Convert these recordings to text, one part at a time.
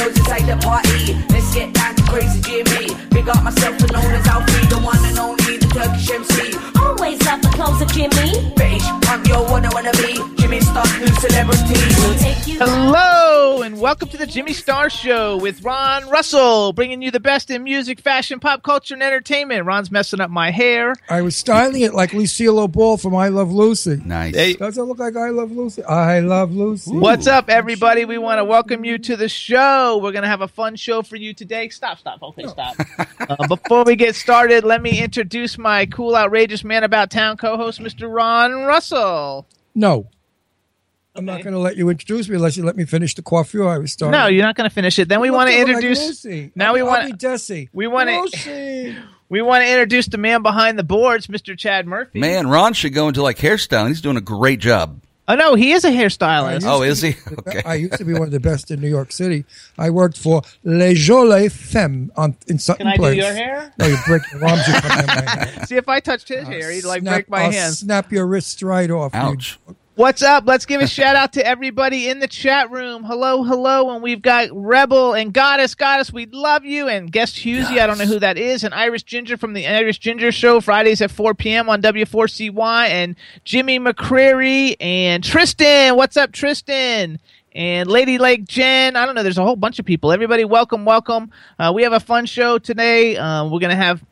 Big up the the party. Let's get down to crazy Jimmy. Big up myself and known as Alfie, the one and only, the Turkish MC. Always love the clothes of Jimmy. British, I'm your what I wanna be. Jimmy Star, new celebrity. We'll take you. Hello, and welcome to the Jimmy Star Show with Ron Russell, bringing you the best in music, fashion, pop culture, and entertainment. Ron's messing up my hair. I was styling it like Lucille Ball from I Love Lucy. Nice. Hey, Does it look like I Love Lucy? I Love Lucy. what's up, everybody? We want to welcome you to the show. We're going to have a fun show for you today. Stop, stop. Okay, stop. uh, before we get started, let me introduce my cool, outrageous man about town co host, Mr. Ron Russell. No. I'm not going to let you introduce me unless you let me finish the coiffure I was starting. No, you're not going to finish it. Then we want to at me like introduce. Now I'll we want- Desi. we wanna- We want to introduce the man behind the boards, Mr. Chad Murphy. Man, Ron should go into like hairstyling. He's doing a great job. Oh no, he is a hairstylist. Oh, is be he? Okay. I used to be one of the best in New York City. I worked for Les Jolies Femmes on, in Sutton Can I do your hair? No, you break your arms. You my hair. See if I touched his hair, he'd like Snap- break my I'll hands. Snap your wrists right off. you Ouch. What's up? Let's give a shout out to everybody in the chat room. Hello, hello, and we've got Rebel and Goddess, Goddess. We love you, and guest Hughesy. I don't know who that is, and Irish Ginger from the Irish Ginger Show Fridays at 4 p.m. on W4CY, and Jimmy McCreary and Tristan. What's up, Tristan? And Lady Lake Jen. I don't know. There's a whole bunch of people. Everybody, welcome, welcome. Uh, we have a fun show today. Uh, we're gonna have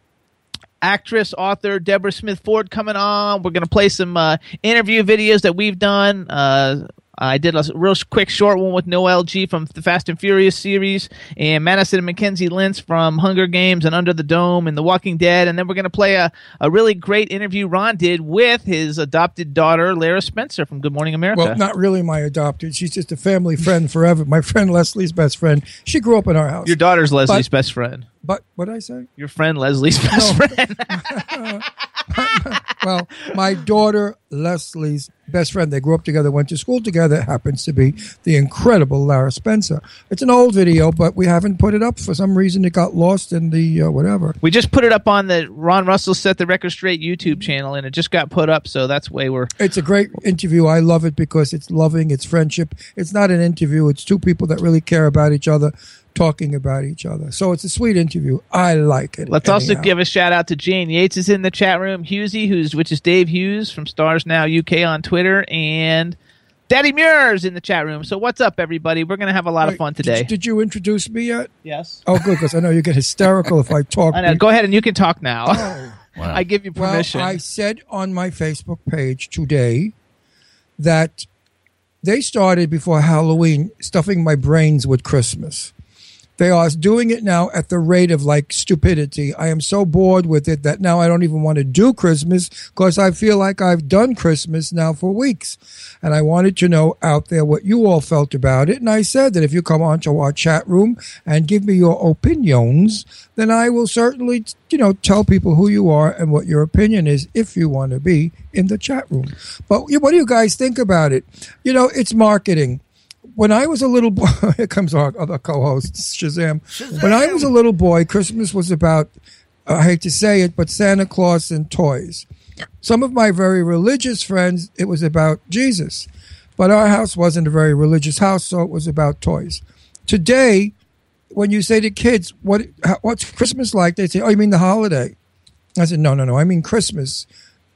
actress, author Deborah Smith Ford coming on. We're going to play some uh, interview videos that we've done. Uh, I did a real quick short one with Noel G from the Fast and Furious series, and Madison and McKenzie Lintz from Hunger Games and Under the Dome and The Walking Dead. And then we're going to play a, a really great interview Ron did with his adopted daughter, Lara Spencer from Good Morning America. Well, not really my adopted. She's just a family friend forever. My friend Leslie's best friend. She grew up in our house. Your daughter's Leslie's But- best friend. but what did I say? Your friend Leslie's best friend. Well, my daughter Leslie's best friend. They grew up together, went to school together. Happens to be the incredible Lara Spencer. It's an old video, but we haven't put it up for some reason. It got lost in the uh, whatever. We just put it up on the Ron Russell Set the Record Straight YouTube channel, and it just got put up, so that's way we're. It's a great interview. I love it because it's loving, it's friendship. It's not an interview. It's two people that really care about each other, talking about each other. So it's a sweet interview. I like it. Let's also give a shout out to Jane Yates is in the chat room. Hughesy, who's which is Dave Hughes from Stars Now UK on Twitter, and Daddy Muir's in the chat room. So what's up, everybody? We're gonna have a lot of fun today. Did, you introduce me yet? yes. Oh, good, because I know you get hysterical if I talk. I know. Go ahead and you can talk now. Oh. Wow. I give you Well, permission. I said on my Facebook page today that they started before Halloween stuffing my brains with Christmas. They are doing it now at the rate of like stupidity. I am so bored with it that now I don't even want to do Christmas because I feel like I've done Christmas now for weeks. And I wanted to know out there what you all felt about it. And I said that if you come onto our chat room and give me your opinions, then I will certainly, you know, tell people who you are and what your opinion is if you want to be in the chat room. But what do you guys think about it? You know, it's marketing when I was a little boy, here comes our other co-host Shazam. When I was a little boy, Christmas was about I hate to say it, but Santa Claus and toys. Some of my very religious friends, it was about Jesus, but our house wasn't a very religious house, so it was about toys. Today, when you say to kids, "What how- what's Christmas like?" they say, "Oh, you mean the holiday?" I said, "No, no, no. I mean Christmas."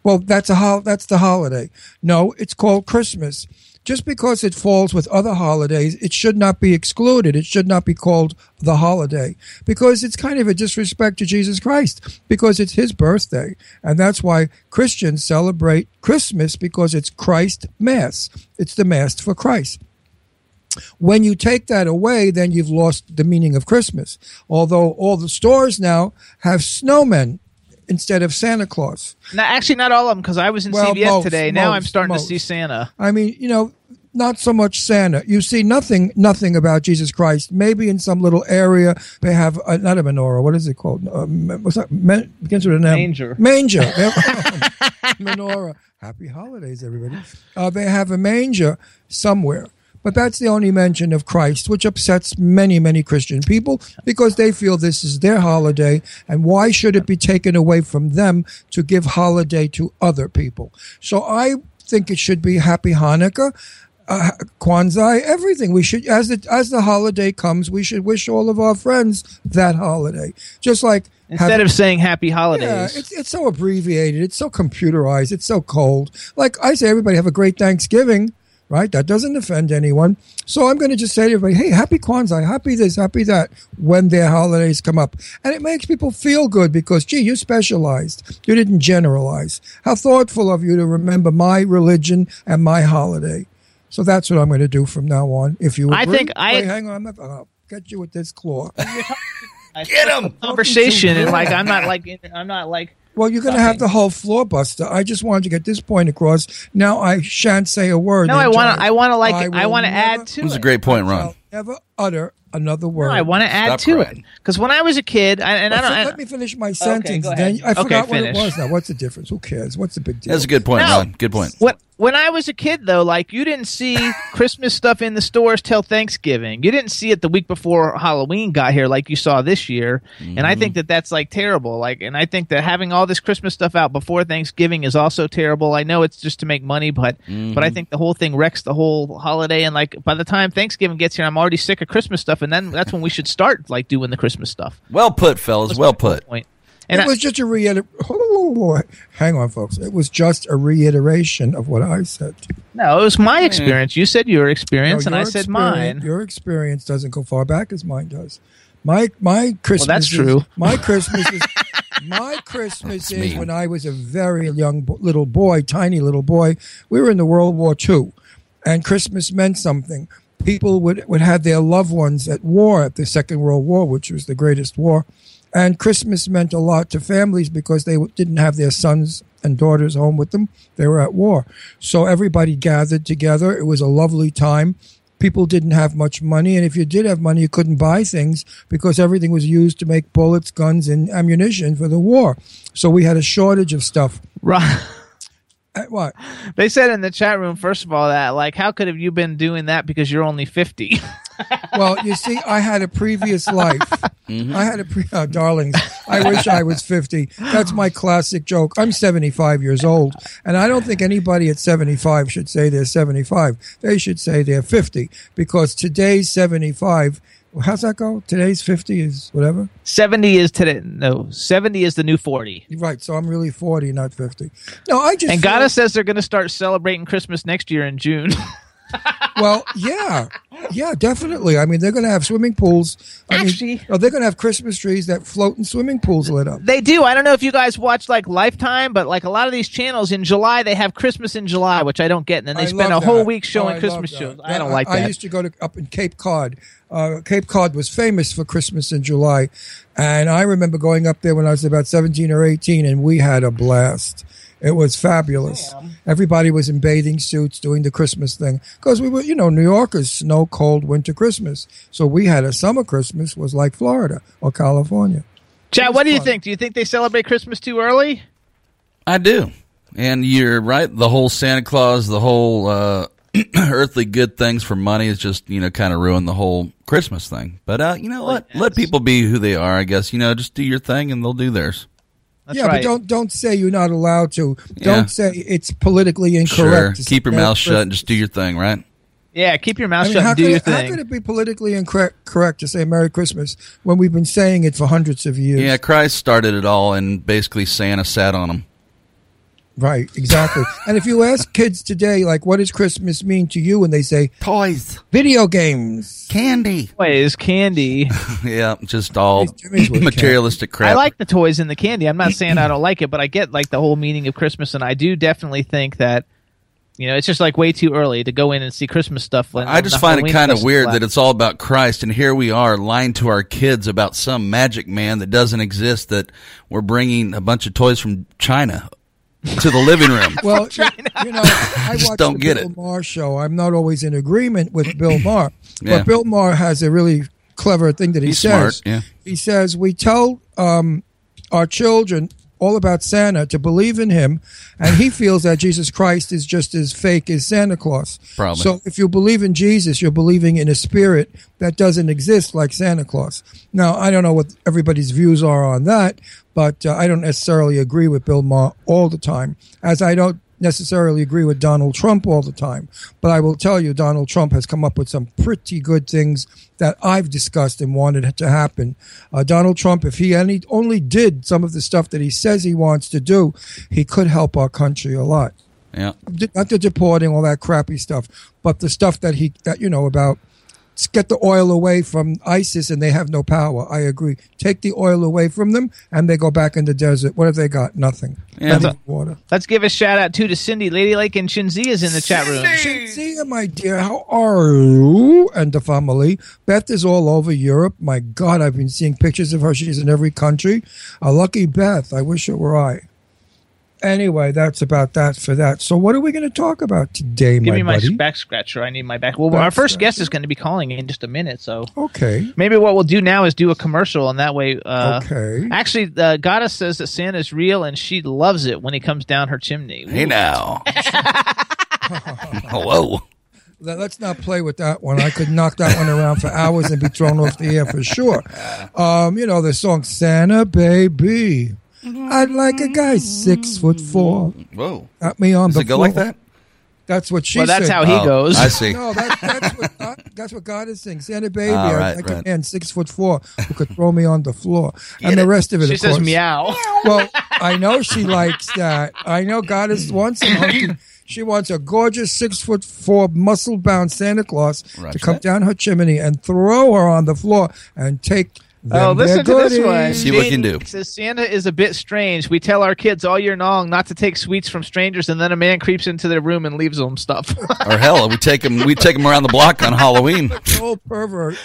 Well, that's a hol- that's the holiday. No, it's called Christmas. Just because it falls with other holidays, it should not be excluded. It should not be called the holiday because it's kind of a disrespect to Jesus Christ because it's his birthday. And that's why Christians celebrate Christmas because it's Christ Mass. It's the Mass for Christ. When you take that away, then you've lost the meaning of Christmas. Although all the stores now have snowmen instead of Santa Claus. No, actually, not all of them because I was in Well, CVS most, today. Now I'm starting most. to see Santa. I mean, you know, not so much Santa. You see nothing, nothing about Jesus Christ. Maybe in some little area they have uh, not a menorah. What is it called? Uh, what's that? Me- begins with an M. Manger. Manger. menorah. Happy holidays, everybody. Uh, they have a manger somewhere. But that's the only mention of Christ, which upsets many, many Christian people because they feel this is their holiday. And why should it be taken away from them to give holiday to other people? So I think it should be Happy Hanukkah, uh, Kwanzaa, everything. We should, as the, as the holiday comes, we should wish all of our friends that holiday. Just like Instead having- of saying Happy Holidays. yeah, it's it's so abbreviated. It's so computerized. It's so cold. Like I say, everybody have a great Thanksgiving, right? That doesn't offend anyone. So I'm going to just say to everybody, hey, happy Kwanzaa, happy this, happy that, when their holidays come up, and it makes people feel good because, gee, you specialized. You didn't generalize. How thoughtful of you to remember my religion and my holiday. So that's what I'm going to do from now on. If you, I think I- Wait, hang on. I'm not, I'll get you with this claw. Get him conversation and like I'm not like I'm not like Well, you're going to have the whole floor buster. I just wanted to get this point across. Now I shan't say a word. no I want to I want to like I, will want to add never- It That's a great point, Ron. I'll never utter another word. No, I want to add Stop to crying. it because when I was a kid I, and I don't I, let me finish my sentence. go then ahead. I Okay, forgot what finish. it was. Now, what's the difference? Who cares? What's the big deal? That's a good point, No. Ron. Good point. When when I was a kid, though, like you didn't see Christmas stuff in the stores till Thanksgiving. You didn't see it the week before Halloween got here, like you saw this year. And I think mm-hmm. that that's like terrible. Like, and I think that having all this Christmas stuff out before Thanksgiving is also terrible. I know it's just to make money, but mm-hmm. but I think the whole thing wrecks the whole holiday. And like by the time Thanksgiving gets here, I'm already sick of Christmas stuff, and then that's when we should start like doing the Christmas stuff. Well put, fellas. Well put. Point. And it I- was just a reiter. Hang on, folks. It was just a reiteration of what I said. no, it was my experience. You said your experience, No, and I your said experience- mine. Your experience doesn't go far back as mine does. My my Christmas. that's is- true. My Christmas is my Christmas That's is mean. when I was a very young little boy, tiny little boy. We were in the World War II, and Christmas meant something. People would would have their loved ones at war at the Second World War, which was the greatest war, and Christmas meant a lot to families because they didn't have their sons and daughters home with them. They were at war. So everybody gathered together. It was a lovely time. People didn't have much money, and if you did have money, you couldn't buy things because everything was used to make bullets, guns, and ammunition for the war. So we had a shortage of stuff. Right. Uh, What? They said in the chat room, first of all, that like, how could have you been doing that because you're only fifty? Well, you see, I had a previous life. Mm-hmm. I had a pre, oh, darlings. I wish I was 50. That's my classic joke. I'm 75 years old, and I don't think anybody at 75 should say they're 75. They should say they're 50 because today's 75. How's that go? Today's 50 is whatever. Seventy is today. No, seventy is the new forty. Right. So I'm really 40, not 50. No, I just. And feel- Gata says they're going to start celebrating Christmas next year in June. Well, yeah, yeah, definitely. I mean, they're going to have swimming pools. I mean, Actually- oh, they're going to have Christmas trees that float in swimming pools lit up. they do. I don't know if you guys watch like Lifetime, but like a lot of these channels in July, they have Christmas in July, which I don't get, and then they I spend a love whole week Oh, showing I Christmas that. shows. I don't Yeah, like that. I, used to go to up in Cape Cod. Uh, Cape Cod was famous for Christmas in July, and I remember going up there when I was about seventeen or eighteen, and we had a blast. It was fabulous. Everybody was in bathing suits doing the Christmas thing because we were, you know, New Yorkers, snow, cold, winter Christmas. So we had a summer Christmas was like Florida or California. Chad, what do you fun. think? Do you think they celebrate Christmas too early? I do. And you're right. The whole Santa Claus, the whole uh, earthly good things for money is just, you know, kind of ruined the whole Christmas thing. But, uh, you know what? Let people be who they are, I guess. You know, just do your thing and they'll do theirs. That's yeah, right. but don't don't say you're not allowed to. Yeah. Don't say it's politically incorrect. Sure. Keep your mouth shut and just do your thing, right? yeah, keep your mouth I mean, shut how and do could, your it, how could it be politically incorrect correct to say Merry Christmas when we've been saying it for hundreds of years? Yeah, Christ started it all and basically Santa sat on him. Right, exactly. and if you ask kids today, like, what does Christmas mean to you? And they say, Toys, video games. candy. Toys, candy. Yeah, just all Jimmy's with materialistic crap. I like the toys and the candy. I'm not saying I don't like it, but I get like the whole meaning of Christmas, and I do definitely think that You know, it's just like way too early to go in and see Christmas stuff. when- I just when find it kind of weird left. that it's all about Christ, and here we are lying to our kids about some magic man that doesn't exist. That we're bringing a bunch of toys from China to the living room. Well, you know, I watch don't the get Bill it. Maher show. I'm not always in agreement with Bill Maher, Yeah. but Bill Maher has a really clever thing that he He's says. smart, yeah. He says we tell um, our children all about Santa to believe in him, and he feels that Jesus Christ is just as fake as Santa Claus. Probably. So if you believe in Jesus, you're believing in a spirit that doesn't exist like Santa Claus. Now, I don't know what everybody's views are on that, but uh, I don't necessarily agree with Bill Maher all the time, as I don't necessarily agree with Donald Trump all the time. But I will tell you, Donald Trump has come up with some pretty good things that I've discussed and wanted to happen. Uh, Donald Trump, if he any, only did some of the stuff that he says he wants to do, he could help our country a lot Yeah, not the deporting, all that crappy stuff, but the stuff that he that you know about get the oil away from ISIS and they have no power. I agree. Take the oil away from them and they go back in the desert. What have they got? Nothing. Yeah. Not even water. Let's give a shout out too to Cindy, Lady Lake, and Shinzi is in the chat room. Shinzia, my dear, how are you and the family? Beth is all over Europe. My God, I've been seeing pictures of her. She's in every country. A lucky Beth. I wish it were I. Anyway, that's about that for that. So, what are we going to talk about today, Give my me my buddy? back scratcher. I need my back. Well, Back our first guest is going to be calling in just a minute, so Okay. maybe what we'll do now is do a commercial, and that way, uh, Okay. Actually, uh, Goddess says that Santa's real, and she loves it when he comes down her chimney. hey now. Hello. Let- Let's not play with that one. I could knock that one around for hours and be thrown off the air for sure. Um, you know the song "Santa Baby." I'd like a guy six foot four. Whoa. Got me on Does the it go floor. like that? That's what she well, that's said. how he Oh, goes. I see. No, that, that's what God, that's what God is saying. Santa Baby, Ah, I'd right, like right. a man six foot four who could throw me on the floor, and the rest of it. She of says course. meow. Well, I know she likes that. I know God is wants a hunky. She wants a gorgeous six foot four muscle bound Santa Claus to come that. down her chimney and throw her on the floor and take. Them Oh, listen their to this one. See what we can do. Says Santa is a bit strange. We tell our kids all year long not to take sweets from strangers, and then a man creeps into their room and leaves them stuff. Or hell, we take them. We take him around the block on Halloween. Old pervert.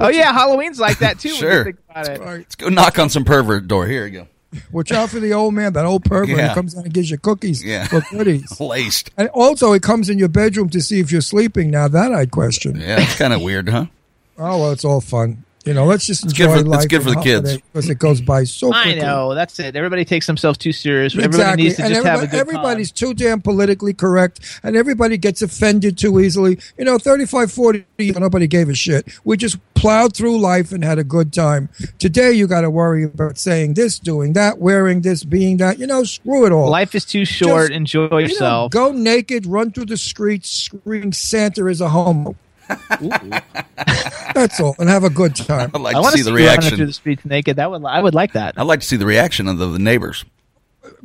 oh yeah, Halloween's like that too. When Sure. you think about it. Right. Let's go knock on some pervert door. Here you go. Watch out for the old man, that old pervert Yeah. who comes down and gives you cookies Yeah. for goodies. Laced. And also, he comes in your bedroom to see if you're sleeping. Now that I'd question. Yeah, it's kind of weird, huh? Oh well, it's all fun. You know, let's just good enjoy for- it's good for the kids. because it goes by so Quickly. I quickly. know that's it. Everybody takes themselves too serious. Everybody Exactly. needs to and just have a everybody- good everybody's time. too damn politically correct, and everybody gets offended too easily. You know, 35, 40, nobody gave a shit. We just plowed through life and had a good time. Today, you got to worry about saying this, doing that, wearing this, being that. You know, screw it all. Life is too short. Just, Enjoy You know, yourself. go naked, run through the streets, screaming Santa is a homo. That's all, and have a good time. I'd like I to want see the reaction you running through the streets naked. That would I would like that. I'd like to see the reaction of the, the neighbors.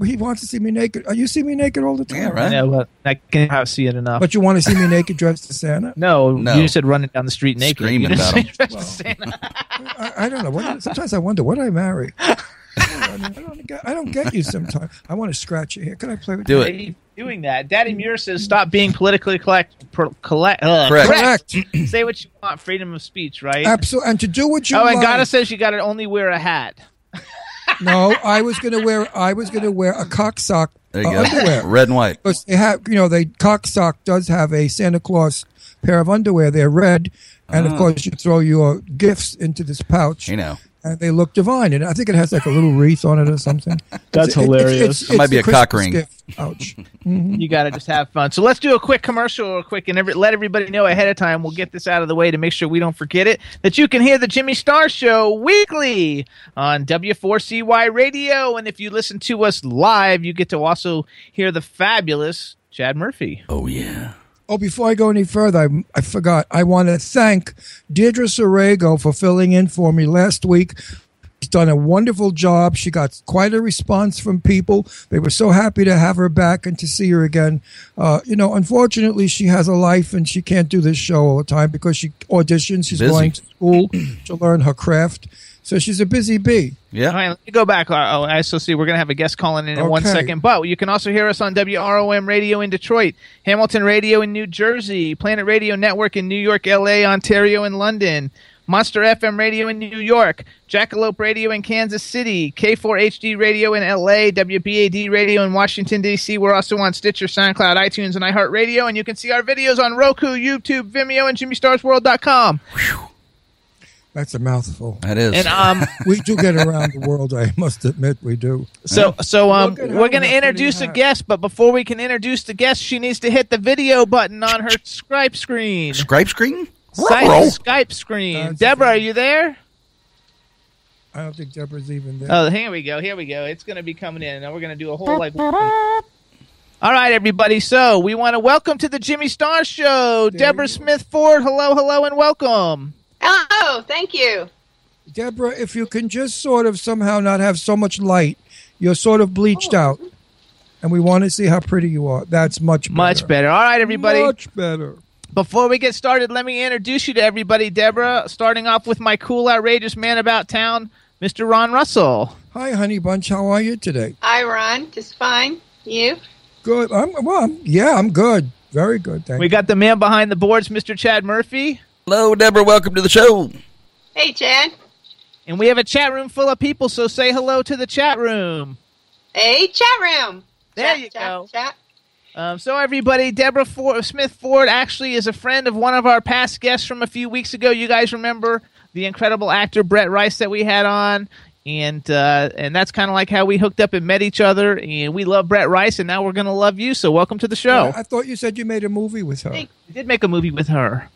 He wants to see me naked. Oh, You see me naked all the time. Yeah, I right. know, but I can't see it enough. But you want to see me naked dressed as Santa? no, No. you just said running down the street naked. Screaming You just about 'em. said dressed as Santa. I, I don't know. What, sometimes I wonder what I marry. I, mean, I, don't get, I don't get you sometimes. I want to scratch your hair. Can I play with Do you? it. Hey, doing that. Daddy Muir says, "Stop being politically collect, per, collect, uh, Correct. Correct. Say what you want. Freedom of speech, right? Absolutely. And to do what you want. oh, and like. Gotta says you got to only wear a hat. no, I was going to wear. I was going to wear a cock sock There you uh, go. underwear. Red and white. Because they have, you know, they cock sock does have a Santa Claus pair of underwear. They're red, and Ah. of course you throw your gifts into this pouch. You know. And they look divine. And I think it has like a little wreath on it or something. That's It's- it- hilarious. It might be the a cock ring. gift pouch. Mm-hmm. You got to just have fun. So let's do a quick commercial real quick and every, let everybody know ahead of time. We'll get this out of the way to make sure we don't forget it. That you can hear the Jimmy Star Show weekly on W4CY Radio. And if you listen to us live, you get to also hear the fabulous Chad Murphy. Oh yeah. Oh, before I go any further, I, I forgot. I want to thank Deirdre Sorego for filling in for me last week. She's done a wonderful job. She got quite a response from people. They were so happy to have her back and to see her again. Uh, you know, unfortunately, she has a life and she can't do this show all the time because she auditions. She's Busy. going to school to learn her craft. So she's a busy bee. Yeah. All right, let me go back. Uh, oh, I still see we're going to have a guest calling in in one Okay. second. But you can also hear us on WROM Radio in Detroit, Hamilton Radio in New Jersey, Planet Radio Network in New York, LA, Ontario, and London, Monster FM Radio in New York, Jackalope Radio in Kansas City, K4HD Radio in LA, WBAD Radio in Washington, D.C. We're also on Stitcher, SoundCloud, iTunes, and iHeartRadio. And you can see our videos on Roku, YouTube, Vimeo, and JimmyStarsWorld.com. That's a mouthful. That is. And um, We do get around the world. I must admit, we do. So, so um, we're going to with that pretty introduce a hat. guest, but before we can introduce the guest, she needs to hit the video button on her Skype screen. Skype screen? Skype, Roll. Skype screen. That's Deborah, are you there? I don't think Deborah's even there. Oh, here we go. Here we go. It's going to be coming in, and we're going to do a whole like. All right, everybody. So we want to welcome to the Jimmy Star Show, There Deborah Smith Ford. Hello, hello, and welcome. Hello, thank you. Deborah, if you can just sort of somehow not have so much light, you're sort of bleached oh. out. And we want to see how pretty you are. That's much better. Much better. All right, everybody. Much better. Before we get started, let me introduce you to everybody, Deborah. Starting off with my cool, outrageous man about town, Mr. Ron Russell. Hi, Honey Bunch. How are you today? Hi, Ron. Just fine. You? Good. I'm, well, I'm, yeah, I'm good. Very good. Thank We you. got the man behind the boards, Mr. Chad Murphy. Hello, Deborah. Welcome to the show. Hey, Chad. And we have a chat room full of people, so say hello to the chat room. Hey, chat room. There Chat, you chat, go. Chat. Um, so, everybody, Deborah Ford, Smith Ford actually is a friend of one of our past guests from a few weeks ago. You guys remember the incredible actor Brett Rice that we had on? And uh, and that's kind of like how we hooked up and met each other. And we love Brett Rice, and now we're going to love you. So, welcome to the show. I thought you said you made a movie with her. Hey. We did make a movie with her.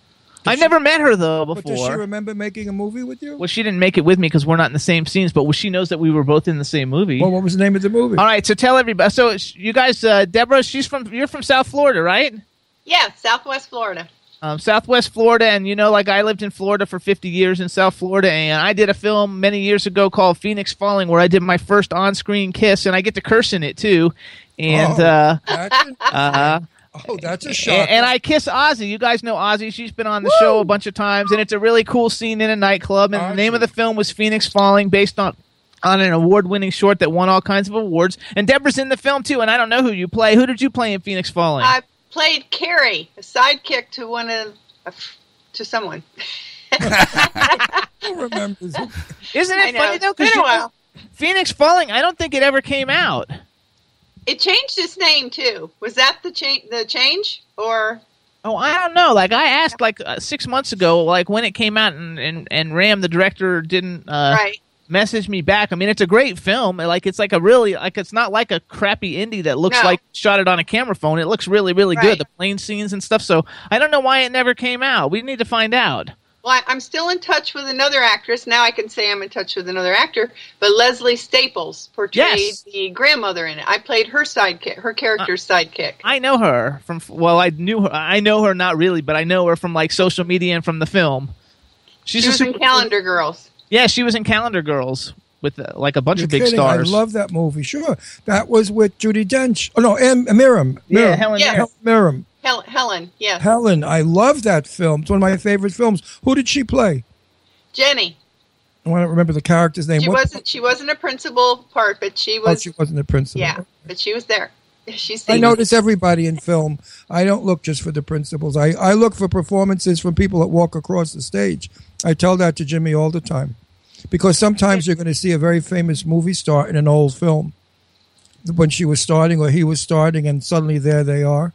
I've never met her, though, before. But does she remember making a movie with you? Well, she didn't make it with me because we're not in the same scenes, but she knows that we were both in the same movie. Well, what was the name of the movie? All right, so tell everybody. So you guys, uh, Deborah, she's from you're from South Florida, right? Yeah, Southwest Florida. Um, Southwest Florida, and you know, like I lived in Florida for 50 years in South Florida, and I did a film many years ago called Phoenix Falling, where I did my first on-screen kiss, and I get to curse in it too. And Oh. uh, That's uh, oh, that's a shock. and, and I kiss Ozzy. You guys know Ozzy. She's been on the show a bunch of times, and it's a really cool scene in a nightclub. And the name of the film was Phoenix Falling, based on on an award-winning short that won all kinds of awards. And Deborah's in the film too. And I don't know who you play. Who did you play in Phoenix Falling? I played Carrie, a sidekick to one of to someone. Who remembers? Isn't it know. funny though? It's been 'Cause a you while. Phoenix Falling. I don't think it ever came out. It changed its name too. Was that the change? The change or? Oh, I don't know. Like I asked like uh, six months ago, like when it came out, and and, and Ram, the director, didn't uh, right. message me back. I mean, it's a great film. Like it's like a really like it's not like a crappy indie that looks No. like shot it on a camera phone. It looks really really Right. good. The plane scenes and stuff. So I don't know why it never came out. We need to find out. Well, I, I'm still in touch with another actress. Now I can say I'm in touch with another actor. But Leslie Staples portrayed Yes. the grandmother in it. I played her sidekick, her character's sidekick. I know her from well, I knew her. I know her not really, but I know her from like social media and from the film. She's She a was in super- Calendar Girls. Yeah, she was in Calendar Girls with uh, like a bunch You're of big kidding. stars. I love that movie. Sure. That was with Judi Dench. Oh, no, and Miriam. yeah, Miriam. Helen Yeah. Mirren. Miriam. Hel- Helen, yes. Helen. I love that film. It's one of my favorite films. Who did she play? Jenny. I want to remember the character's name. She What- wasn't. She wasn't a principal part, but she Oh, was. she wasn't the principal. yeah, but she was there. She's. I notice everybody in film. I don't look just for the principals. I, I look for performances from people that walk across the stage. I tell that to Jimmy all the time. Because sometimes you're going to see a very famous movie star in an old film when she was starting or he was starting, and suddenly there they are.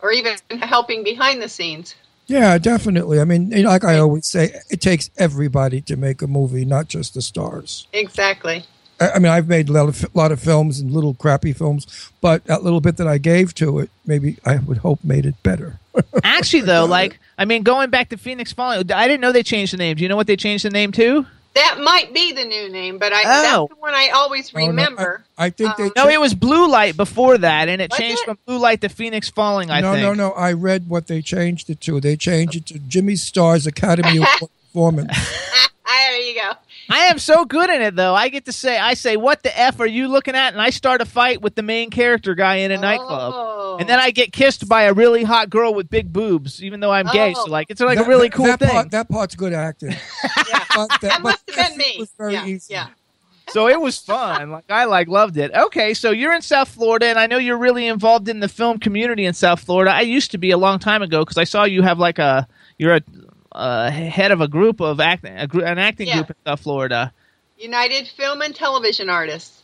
Or even helping behind the scenes. Yeah, definitely. I mean, you know, like I always say, it takes everybody to make a movie, not just the stars. Exactly. I I mean, I've made a lot of, lot of films and little crappy films, but that little bit that I gave to it, maybe I would hope made it better. Actually, though, like I mean, going back to Phoenix Falling, I didn't know they changed the name. Do you know what they changed the name to? That might be the new name, but I Oh. that's the one I always Oh, no, remember. I, I think they. Um, No, it was Blue Light before that, and it Was changed it? from Blue Light to Phoenix Falling. I no, think. no, no. I read what they changed it to. They changed it to Jimmy Star's Academy Award performance. ah, there you go. I am so good in it, though. I get to say, I say, "What the f are you looking at?" And I start a fight with the main character guy in a nightclub, Oh. and then I get kissed by a really hot girl with big boobs, even though I'm gay. Oh. So like, it's like That- a really cool that thing. Part, that part's good acting. yeah. But that but must have been me. was very yeah, easy. yeah. so it was fun. Like I like loved it. Okay, so you're in South Florida, and I know you're really involved in the film community in South Florida. I used to be a long time ago because I saw you have like a you're a uh, head of a group of acting, a gr- an acting Yeah. group in South Florida. United Film and Television Artists.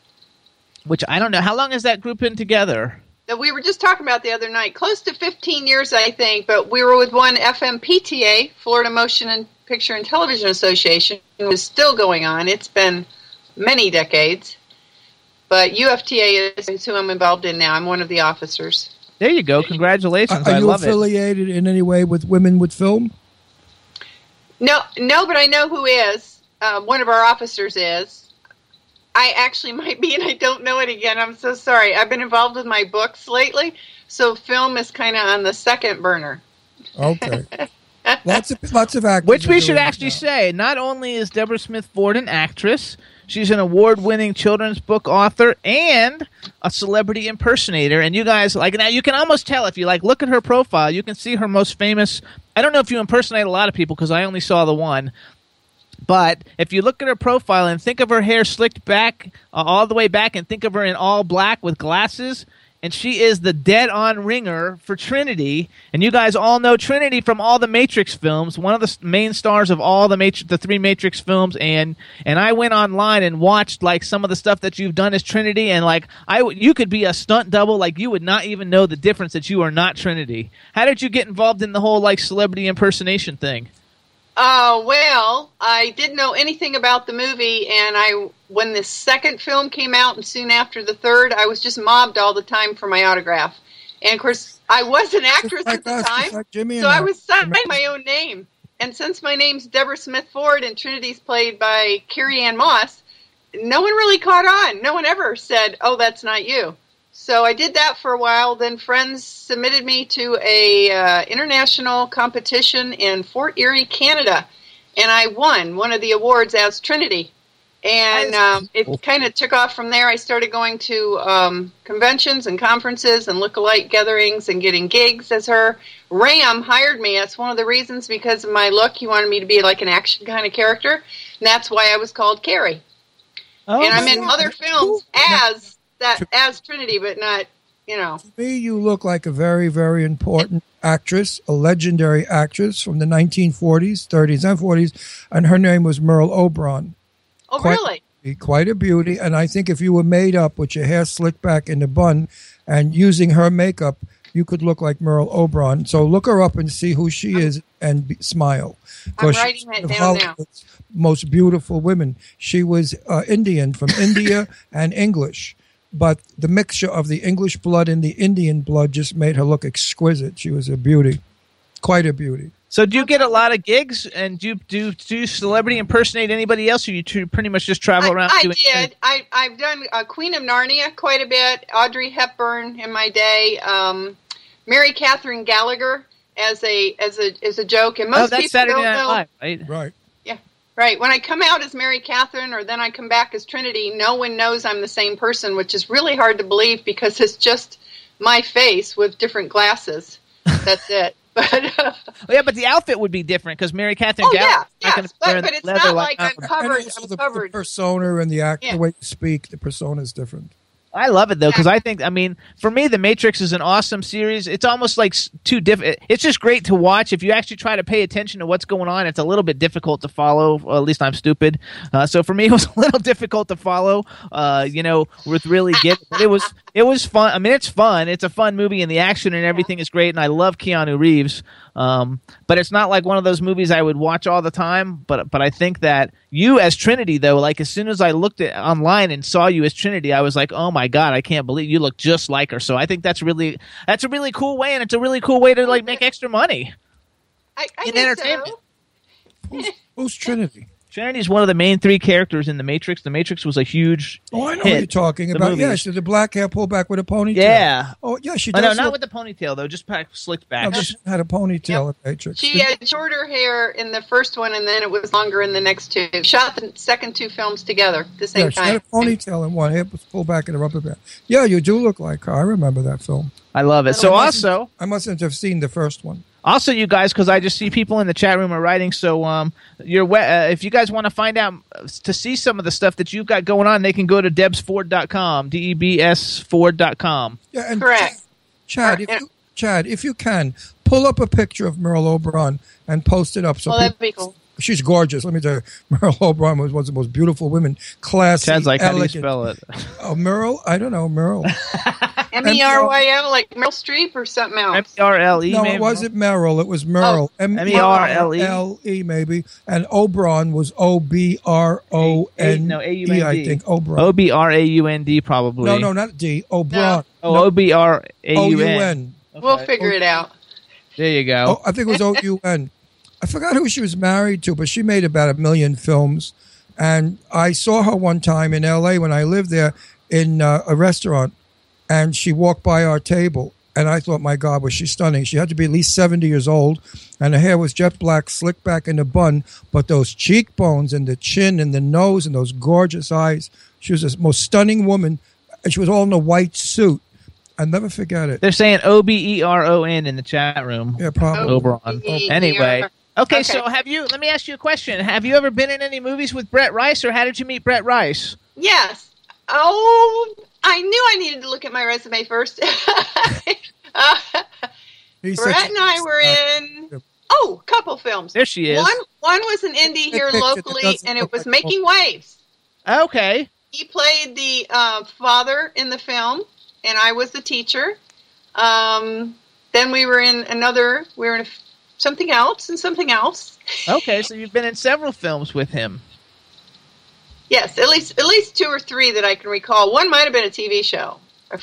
Which I don't know how long has that group been together. that we were just talking about the other night. Close to 15 years, I think, but we were with one FMPTA, Florida Motion and Picture and Television Association, and was still going on. It's been many decades. But UFTA is who I'm involved in now. I'm one of the officers. There you go. Congratulations. Are I you love it. affiliated in any way with Women with Film? No, no, but I know who is. Um, one of our officers is. I actually might be, and I don't know it again. I'm so sorry. I've been involved with my books lately, so film is kind of on the second burner. Okay. lots of lots of actors. Which we should actually now. say, not only is Deborah Smith Ford an actress, she's an award-winning children's book author and a celebrity impersonator. And you guys like now you can almost tell if you like look at her profile, you can see her most famous. I don't know if you impersonate a lot of people because I only saw the one. But if you look at her profile and think of her hair slicked back uh, all the way back, and think of her in all black with glasses, and she is the dead-on ringer for Trinity. And you guys all know Trinity from all the Matrix films, one of the main stars of all the Matrix, the three Matrix films. And and I went online and watched like some of the stuff that you've done as Trinity, and like I, you could be a stunt double, like you would not even know the difference that you are not Trinity. How did you get involved in the whole like celebrity impersonation thing? Uh, well, I didn't know anything about the movie, and I when the second film came out, and soon after the third, I was just mobbed all the time for my autograph. And of course, I was an actress like at the us, time, like so I I. was signing my own name. And since my name's Deborah Smith Ford and Trinity's played by Carrie-Anne Moss, no one really caught on. No one ever said, "Oh, that's not you." So I did that for a while. Then friends submitted me to a uh, international competition in Fort Erie, Canada, and I won one of the awards as Trinity. And um, it kind of took off from there. I started going to um, conventions and conferences and lookalike gatherings and getting gigs as her. Ram hired me. That's one of the reasons because of my look. He wanted me to be like an action kind of character, and that's why I was called Carrie. Oh, and I'm in other films as that as Trinity, but not you know. To me, you look like a very, very important actress, a legendary actress from the 1940s, 30s, and 40s, and her name was Merle Oberon. Oh, Quite- really? Quite a beauty, and I think if you were made up with your hair slicked back in a bun and using her makeup, you could look like Merle Oberon. So look her up and see who she is and be, smile. I'm writing that down now. Most beautiful women. She was uh, Indian from India and English, but the mixture of the English blood and the Indian blood just made her look exquisite. She was a beauty, quite a beauty. So do you get a lot of gigs, and do do do celebrity impersonate anybody else, or you two pretty much just travel I, around? I doing did. I, I've done uh, Queen of Narnia quite a bit. Audrey Hepburn in my day. Um, Mary Catherine Gallagher as a as a as a joke, and most oh, that's people Saturday don't Night know. Live, right? Right. Yeah, right. When I come out as Mary Catherine or then I come back as Trinity, no one knows I'm the same person, which is really hard to believe because it's just my face with different glasses. That's it. But uh, yeah, but the outfit would be different because Mary Catherine. oh Gallagher yeah, is yes, but, but it's leather not like like I'm And covered. also I'm the, the persona and the act, Yeah. the way you speak, the persona is different. I love it though because I think I mean for me the Matrix is an awesome series. It's almost like s- too diff. It's just great to watch if you actually try to pay attention to what's going on. It's a little bit difficult to follow. Well, at least I'm stupid. Uh, so for me it was a little difficult to follow. Uh, you know, with really get. But it was it was fun. I mean, it's fun. It's a fun movie and the action and everything is great. And I love Keanu Reeves. Um, but it's not like one of those movies I would watch all the time. But but I think that you as Trinity though, like as soon as I looked at online and saw you as Trinity, I was like, oh my god, I can't believe you look just like her. So I think that's really that's a really cool way, and it's a really cool way to like make extra money. I, I in guess entertainment. So. Who's Trinity? Trinity is one of the main three characters in the Matrix. The Matrix was a huge. Oh, I know hit. what you're talking The about. movie Yeah, she the black hair pulled back with a ponytail. Yeah. Oh, yeah, she Oh, does. no, not look- with the ponytail though, just pack, slicked no, back. just had a ponytail in The Matrix. She had shorter hair in the first one, and then it was longer in the next two. Shot the second two films together the same yeah, she had a ponytail in one hair was pulled back in a rubber band. Yeah, you do look like her. I remember that film. I love it. Oh, so I also, I mustn't have seen the first one. Also, you guys, because I just see people in the chat room are writing. So, um, your we- uh, if you guys want to find out to see some of the stuff that you've got going on, they can go to debsford.com, d e b s ford.com. Yeah, and Correct. Chad, if you, Chad, if you can, pull up a picture of Merle Oberon and post it up. So Well, that'd people- be cool. She's gorgeous. Let me tell you, Merle Oberon was one of the most beautiful women, classy, Chad's like, how do you elegant. spell it? Oh, Merle? I don't know, Merle. M E R Y L, like Meryl Streep or something M else. E R L E. no, maybe? it wasn't Merrill. It was Merle. Oh. M-E-R-L-E? M-E-R-L-E, maybe. And Oberon was O B R O N No, E, A-U-N-D. I think. Oberon. O B R A U N D, probably. no, no, not D. Oberon. Oh, O B R A O U U N. N. We'll figure it out. There you go. Oh, I think it was O U N. I forgot who she was married to, but she made about a million films. And I saw her one time in L.A. when I lived there in uh, a restaurant, and she walked by our table. And I thought, my God, was she stunning? She had to be at least 70 years old, and her hair was jet black, slicked back in a bun. But those cheekbones and the chin and the nose and those gorgeous eyes, she was the most stunning woman. And she was all in a white suit. I'll never forget it. They're saying O B E R O N in the chat room. Yeah, probably. Oberon. O-B-E-R. Anyway. Okay, Okay. so have you? Let me ask you a question. Have you ever been in any movies with Brett Rice, or how did you meet Brett Rice? Yes. Oh, I knew I needed to look at my resume first. uh, He's Brett and I were in oh, a couple films. There she is. One one was an indie here locally, doesn't and it was like a Making Waves. Okay. He played the uh, father in the film, and I was the teacher. Um, then we were in another. We were in a, something else and something else. Okay, so you've been in several films with him. Yes, at least at least two or three that I can recall. One might have been a TV show.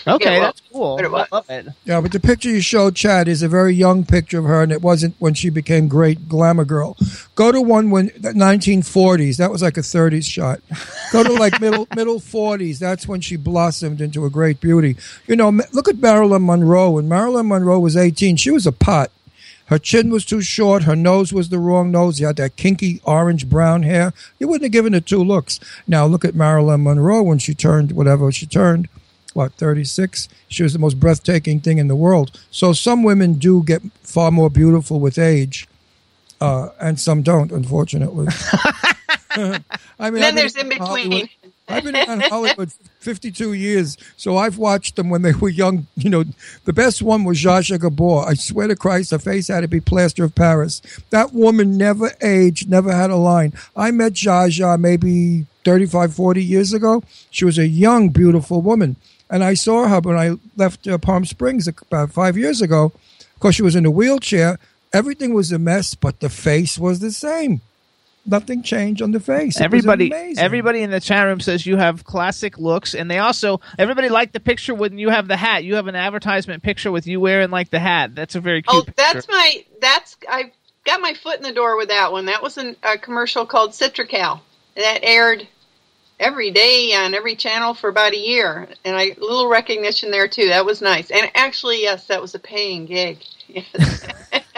Okay, what- that's cool. what it was. I love it. Yeah, but the picture you showed, Chad, is a very young picture of her, and it wasn't when she became great glamour girl. Go to one when the 1940s. That was like a 30s shot. Go to like middle middle 40s. That's when she blossomed into a great beauty. You know, look at Marilyn Monroe. When Marilyn Monroe was 18, she was a pot. Her chin was too short. Her nose was the wrong nose. She had that kinky orange brown hair. You wouldn't have given it two looks. Now look at Marilyn Monroe when she turned whatever she turned what 36 she was the most breathtaking thing in the world so some women do get far more beautiful with age uh, and some don't unfortunately i mean Then I've been there's in Hollywood- between. I've been in Hollywood 52 years, so I've watched them when they were young. You know, the best one was Zsa Gabor. I swear to Christ, her face had to be plaster of Paris. That woman never aged, never had a line. I met Zsa maybe 35, 40 years ago. She was a young, beautiful woman. And I saw her when I left uh, Palm Springs about five years ago. Of course, she was in a wheelchair. Everything was a mess, but the face was the same. Nothing changed on the face. It Everybody, everybody in the chat room says you have classic looks, and they also everybody liked the picture when you have the hat. You have an advertisement picture with you wearing like the hat. That's a very oh, cute. Oh, picture. that's my that's I got my foot in the door with that one. That was an, a commercial called Citracal that aired every day on every channel for about a year, and I a little recognition there too. That was nice. And actually, yes, that was a paying gig. Yes.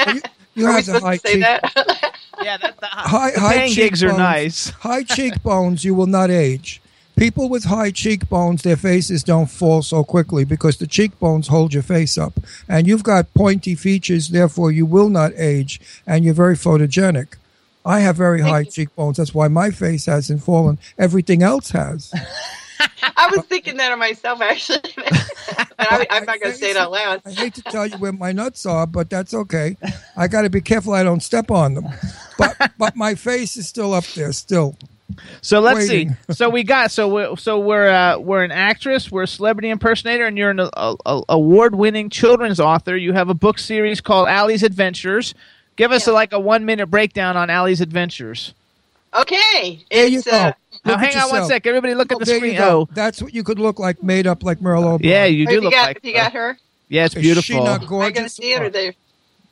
You, you Are we have the supposed high to say cheek, that? yeah. That, the, high, the high paying gigs are nice. high cheekbones. You will not age. People with high cheekbones, their faces don't fall so quickly because the cheekbones hold your face up, and you've got pointy features. Therefore, you will not age, and you're very photogenic. I have very Thank high you. cheekbones. That's why my face hasn't fallen. Everything else has. I was thinking that of myself actually. I, I'm not going to say it out loud. I hate to tell you where my nuts are, but that's okay. I got to be careful I don't step on them. But but my face is still up there, still. So let's Waiting. see. So we got so we're so we're uh, we're an actress, we're a celebrity impersonator, and you're an a, a, award-winning children's author. You have a book series called Allie's Adventures. Give us a, like a one-minute breakdown on Allie's Adventures. Okay, There you go. uh, Now, Look hang at on one sec. Everybody, look at Oh, the there screen. you go. Oh, That's what you could look like, made up like Merle O'Brien. yeah, you do have you look got like. have you her. got her? Yeah, it's Is beautiful. she not Am I gorgeous? going to see it or they?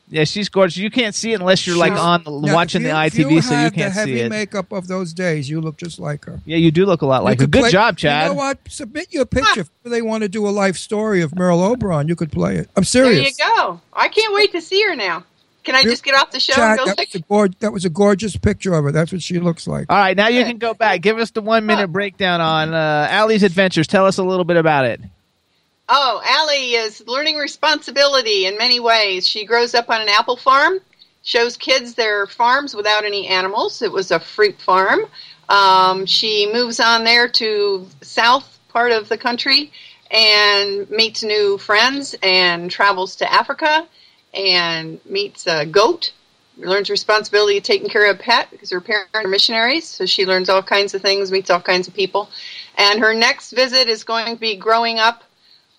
Yeah, she's gorgeous. You can't see it unless you're like on the, Now, watching if the ITV, you so you had can't the heavy see makeup of those days, you look just like her. Yeah, you do look a lot like You her. Good play- job, Chad. You know what? Submit your picture. if they want to do a life story of Merle Oberon, you could play it. I'm serious. There serious. you go. I can't wait to see her now. Can I just get off the show Chad, and go that, was a gor- that was a gorgeous picture of her. That's what she looks like. All right, now you can go back. Give us the one minute breakdown on uh, Allie's Adventures. Tell us a little bit about it. Oh, Allie is learning responsibility in many ways. She grows up on an apple farm, shows kids their farms without any animals. It was a fruit farm. Um, she moves on there to south part of the country and meets new friends and travels to Africa and meets a goat. Learns responsibility of taking care of a pet because her parents are missionaries, so she learns all kinds of things, meets all kinds of people. And her next visit is going to be growing up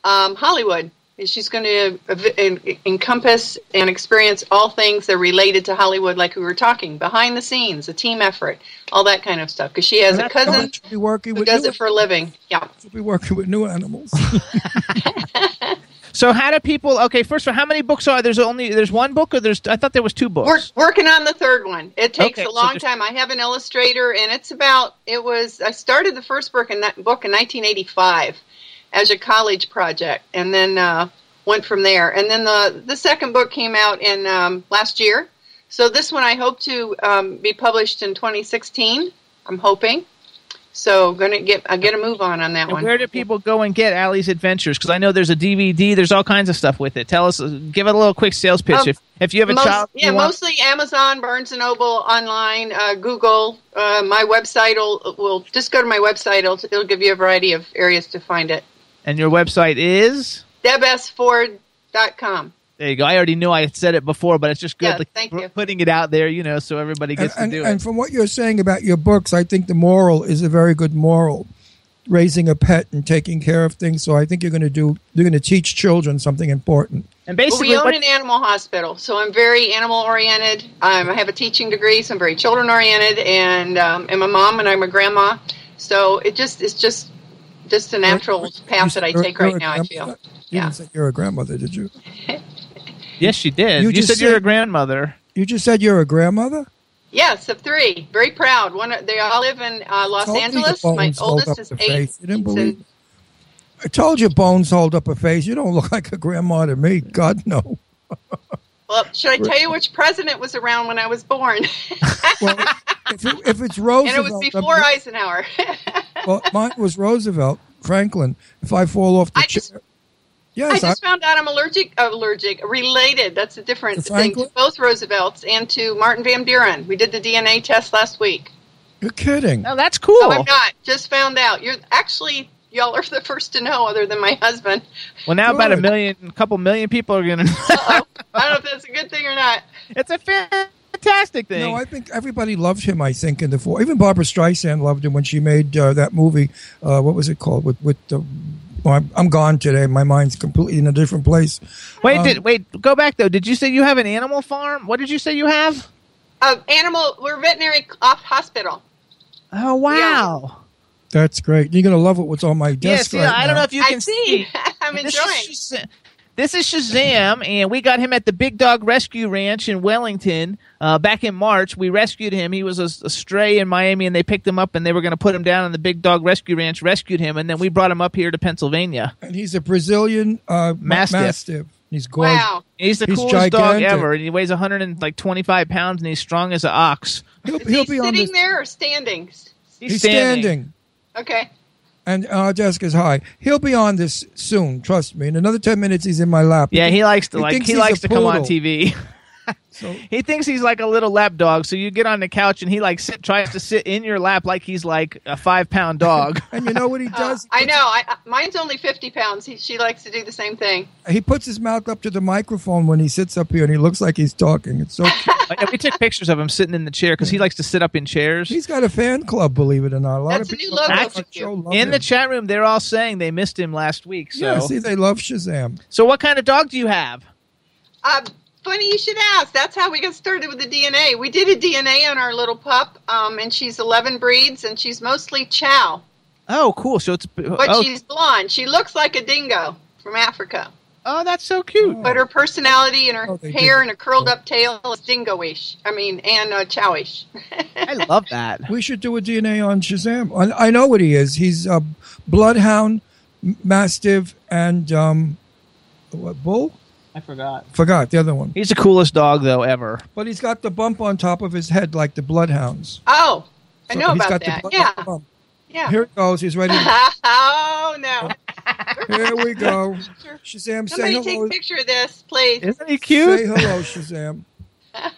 um, Hollywood. She's going to encompass and experience all things that are related to Hollywood, like we were talking, behind the scenes, a team effort, all that kind of stuff. Because she has a cousin who does it for a living. Yeah. she'll be working with new animals. So how do people? Okay, first of all, how many books are there's only there's one book or there's I thought there was two books. We're working on the third one. It takes Okay, a long there's- time. I have an illustrator, and it's about. It was. I started the first book in that book in 1985 as a college project, and then uh, went from there. And then the the second book came out in um, last year. So this one I hope to um, be published in 2016. I'm hoping. So gonna get I get a move on on that And one. where do people go and get Allie's Adventures? Because I know there's a DVD. There's all kinds of stuff with it. Tell us, give it a little quick sales pitch. Um, if if you have a Most- child, yeah, mostly Amazon, Barnes and Noble, online, uh, Google. Uh, my website will will just go to my website. It'll, it'll give you a variety of areas to find it. and your website is. DebSFord.com. There you go. I already knew I had said it before, but it's just good Yeah, like, thank you. putting it out there, you know, so everybody gets and, to do and it. from what you're saying about your books, I think the moral is a very good moral. Raising a pet and taking care of things. So I think you're going to do. You're going to teach children something important. And Well, basically, we own what- an animal hospital, so I'm very animal oriented. Um, I have a teaching degree, so I'm very children oriented, and um, I'm a mom and I'm a grandma. So it just it's just just a natural path that I take right now. I feel. You Yeah. didn't say you're a grandmother, did you? yes, she did. You You, just said you're a grandmother. You just said you're a grandmother. Yes, of three. Very proud. One, they all live in uh, Los Told Angeles. My bones hold up oldest is eight. face. You didn't believe in- I told you, bones hold up a face. You don't look like a grandma to me. God no. Well, should I tell you which president was around when I was born? Well, if, it, if it's and Roosevelt, it was before I'm- Eisenhower. well, mine was Roosevelt, Franklin. If I fall off the I chair, just- I yes, just found out I'm allergic, allergic, related. That's a different To thing to both Roosevelts and to Martin Van Buren. We did the DNA test last week. you're kidding. Oh, that's cool. No, I'm not. Just found out. You're actually y'all are the first to know, other than my husband. well, now about a million, a couple million people are gonna. Uh-oh. I don't know if that's a good thing or not. it's a fantastic thing. No, I think everybody loved him. I think in the four, even Barbra Streisand loved him when she made uh, that movie. Uh, what was it called? With with the. Well, I'm, I'm gone today. My mind's completely in a different place. wait, um, did wait? Go back though. Did you say you have an animal farm? What did you say you have? Uh, animal. We're veterinary off hospital. Oh wow! That's great. You're gonna love it. What's on my Yeah, desk see, right I don't know if you I can see. I'm This enjoying. is, Shaz- this is Shazam, and we got him at the Big Dog Rescue Ranch in Wellington uh, back in March. We rescued him. He was a, a stray in Miami, and they picked him up, and they were going to put him down in the Big Dog Rescue Ranch. Rescued him, and then we brought him up here to Pennsylvania. And he's a Brazilian uh, Mastiff. mastiff. He's gorgeous. wow. He's the He's coolest dog ever, and he weighs 125 pounds, and he's strong as an ox. He'll, Is he'll he be on sitting this. there or standing? He's standing. Okay. And our desk is high. He'll be on this soon. Trust me. In another ten minutes, he's in my lap. Yeah, he likes to He like he likes to come on. TV. So he thinks he's like a little lap dog. So you get on the couch and he like sit, tries to sit in your lap like he's like a five pound dog. and you know what he Uh, does? I know. I, I- mine's only 50 pounds. He, she likes to do the same thing. He puts his mouth up to the microphone when he sits up here, and he looks like he's talking. It's so. cute. Yeah, we took pictures of him sitting in the chair because he likes to sit up in chairs. he's got a fan club, believe it or not. A lot That's of a new people logo on for the show love in the chat room, they're all saying they missed him last week. So, Yeah, see, they love Shazam. so what kind of dog do you have? Uh, funny you should ask. That's how we got started with the DNA. We did a DNA on our little pup, um, and she's 11 breeds, and she's mostly chow. Oh, cool. So it's But oh, she's blonde. She looks like a dingo from Africa. oh, that's so cute. But her personality and her Oh, hair did. and her curled up tail is dingo-ish. I mean, and uh, chowish. I love that. We should do a DNA on Shazam. I, I know what he is. He's a bloodhound, mastiff, and um, what bull? I forgot. Forgot the other one. He's the coolest dog though ever. But he's got the bump on top of his head like the bloodhounds. oh, I know he's about got the that. blood- Yeah, bump. yeah. Here it goes. He's ready. To, oh no! Here we go. Shazam, say Somebody take hello. a picture of this, please. Isn't he cute? Say hello, Shazam.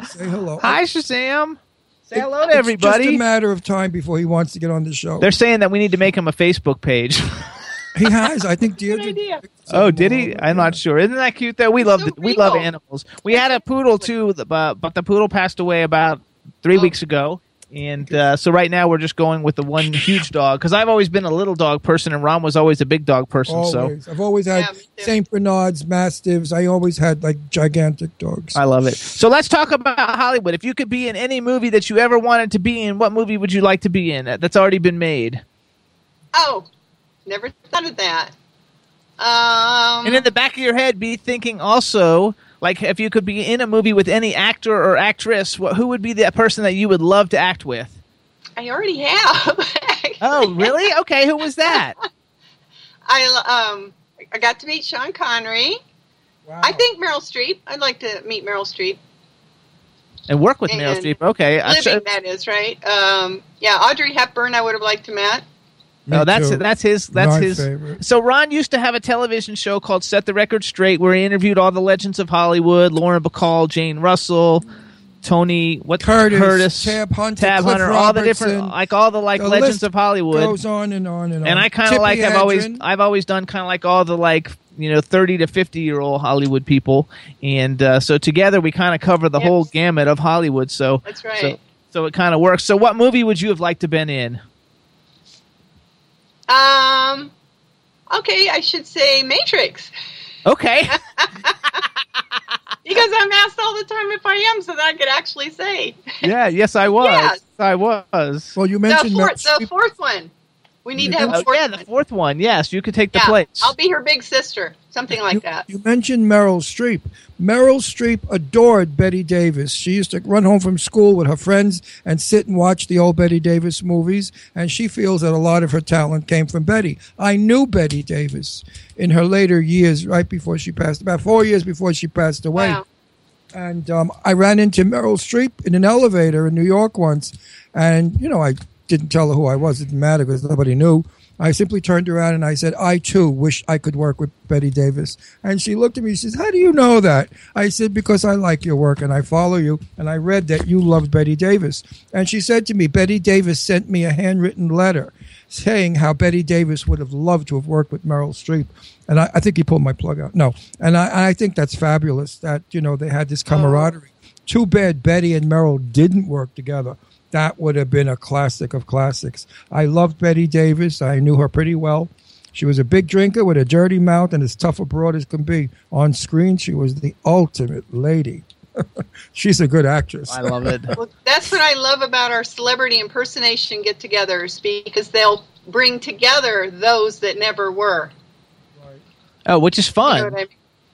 Say hello. Hi, Shazam. Say It- hello to It's just a matter of time before he wants to get on the show. They're saying that we need to make him a Facebook page. He has. I think Deirdre. oh, did he? I'm not sure. Isn't that cute? Though we love so the, we love animals. We had a poodle too, but but the poodle passed away about three Oh. weeks ago. And uh, so right now we're just going with the one huge dog because I've always been a little dog person and Ron was always a big dog person. So I've always had Yeah. Saint Bernards, Mastiffs. I always had like gigantic dogs. I love it. So let's talk about Hollywood. If you could be in any movie that you ever wanted to be in, what movie would you like to be in that's already been made? Oh, never thought of that. Um, And in the back of your head, be thinking also, like, if you could be in a movie with any actor or actress, wh- who would be the person that you would love to act with? I already have. Oh, really? Okay, who was that? I um I got to meet Sean Connery. Wow. I think Meryl Streep. I'd like to meet Meryl Streep. And work with Meryl Streep. Okay. I Living, should- that is right. Um, yeah, Audrey Hepburn. I would have liked to met. Me oh, that's too. that's his. That's My his. favorite. So Ron used to have a television show called Set the Record Straight, where he interviewed all the legends of Hollywood: Lauren Bacall, Jane Russell, Tony, what Curtis, Tab Hunter, Tab Cliff Hunter, all the different, like all the like The legends list of Hollywood. Goes on and on and on. and I kind of like I've always I've always done kind of like all the like you know thirty to fifty year old Hollywood people, and uh, so together we kind of cover the Yes. whole gamut of Hollywood. So That's right. So, so it kind of works. So what movie would you have liked to been in? Um, okay, I should say Matrix Okay, because I'm asked all the time if I am, so that I could actually say yeah, yes, I was, Yes. I was. Well, you the mentioned fourth, Meryl the fourth one. We need to have Oh, a fourth yeah, the fourth one. Yes, you could take the Yeah, place. I'll be her big sister, something like you, that. you mentioned Meryl Streep. Meryl Streep adored Bette Davis. She used to run home from school with her friends and sit and watch the old Bette Davis movies, and she feels that a lot of her talent came from Bette. I knew Bette Davis in her later years, right before she passed, about four years before she passed away. Wow. And um, I ran into Meryl Streep in an elevator in New York once. And, you know, I didn't tell her who I was. It didn't matter because nobody knew. I simply turned around and I said, I too wish I could work with Bette Davis. And she looked at me. She says, How do you know that? I said, Because I like your work and I follow you. And I read that you loved Bette Davis. And she said to me, Bette Davis sent me a handwritten letter saying how Bette Davis would have loved to have worked with Meryl Streep. And I, I think he pulled my plug out. No. And I, I think that's fabulous that, you know, they had this camaraderie. Oh. Too bad Bette and Meryl didn't work together. That would have been a classic of classics. I loved Bette Davis. I knew her pretty well. She was a big drinker with a dirty mouth and as tough abroad as can be. On screen, she was the ultimate lady. She's a good actress. I love it. Well, that's what I love about our celebrity impersonation get-togethers because they'll bring together those that never were. Oh, which is You know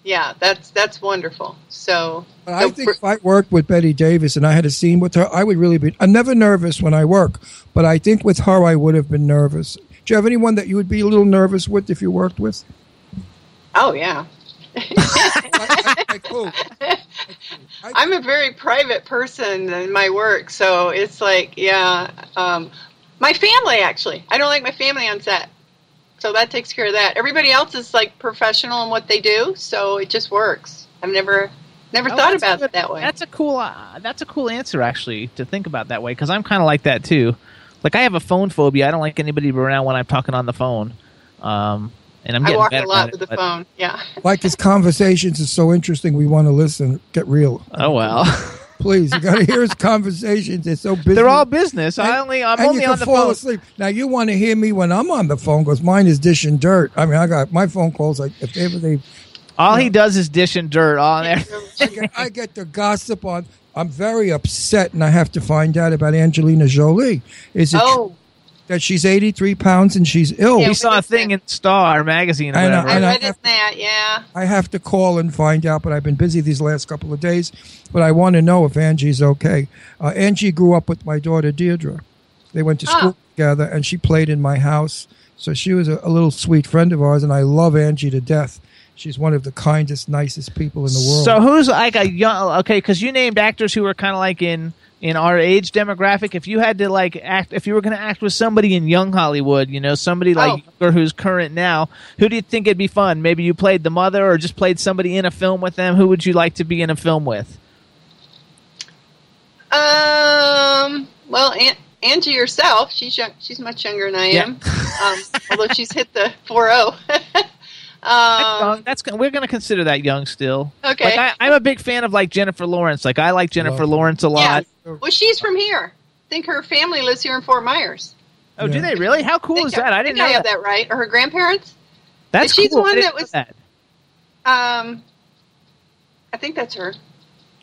fun. what I mean? Yeah, that's that's wonderful. So, But I think if I worked with Bette Davis and I had a scene with her, I would really be. I'm never nervous when I work, but I think with her, I would have been nervous. Do you have anyone that you would be a little nervous with if you worked with? oh yeah, I'm a very private person in my work, so it's like yeah, um, my family actually. I don't like my family on set, so that takes care of that. Everybody else is like professional in what they do, so it just works. I've never never Oh, thought about good. it that way. That's a cool. Uh, that's a cool answer, actually, to think about that way. Because I'm kind of like that too. Like I have a phone phobia. I don't like anybody around when I'm talking on the phone. Um, and I'm I walk better a lot at with the but- phone. Yeah. Like his conversations is so interesting, we want to listen. Get real, Oh well, please. You got to hear his conversations. They're so busy. they're all business. I only I'm and only you can on the fall phone. asleep. Now you want to hear me when I'm on the phone because mine is dishing dirt. I mean, I got my phone calls like if ever they All he does is dish and dirt on there. I get, I get the gossip on. I'm very upset, and I have to find out about Angelina Jolie. Is it Oh, that she's 83 pounds and she's ill? Yeah, We saw a thing in Star magazine. Or I know, whatever. I And I read have- that. Yeah. I have to call and find out, but I've been busy these last couple of days. But I want to know if Angie's okay. Uh, Angie grew up with my daughter Deirdre. They went to Ah. school together, and she played in my house. So she was a, a little sweet friend of ours, and I love Angie to death. She's one of the kindest, nicest people in the world. So who's like a young? Okay, because you named actors who were kind of like in in our age demographic, if you had to like act, if you were going to act with somebody in young Hollywood, you know, somebody like Oh. younger who's current now, who do you think it'd be fun? Maybe you played the mother, or just played somebody in a film with them. Who would you like to be in a film with? Um. Well, Aunt, Angie herself, she's young, she's much younger than I Yeah. am. um, although she's hit the four zero. um, Young, That's we're going to consider that young still. Okay. Like I, I'm a big fan of like Jennifer Lawrence. Like I like Jennifer Love. Lawrence a lot. yeah. Well, she's from here. I think her family lives here in Fort Myers. Oh, do they really? How cool is that? I didn't think know I have that. that right. Or her grandparents. That's she's the cool. I one didn't that was- that. Um, I think that's her.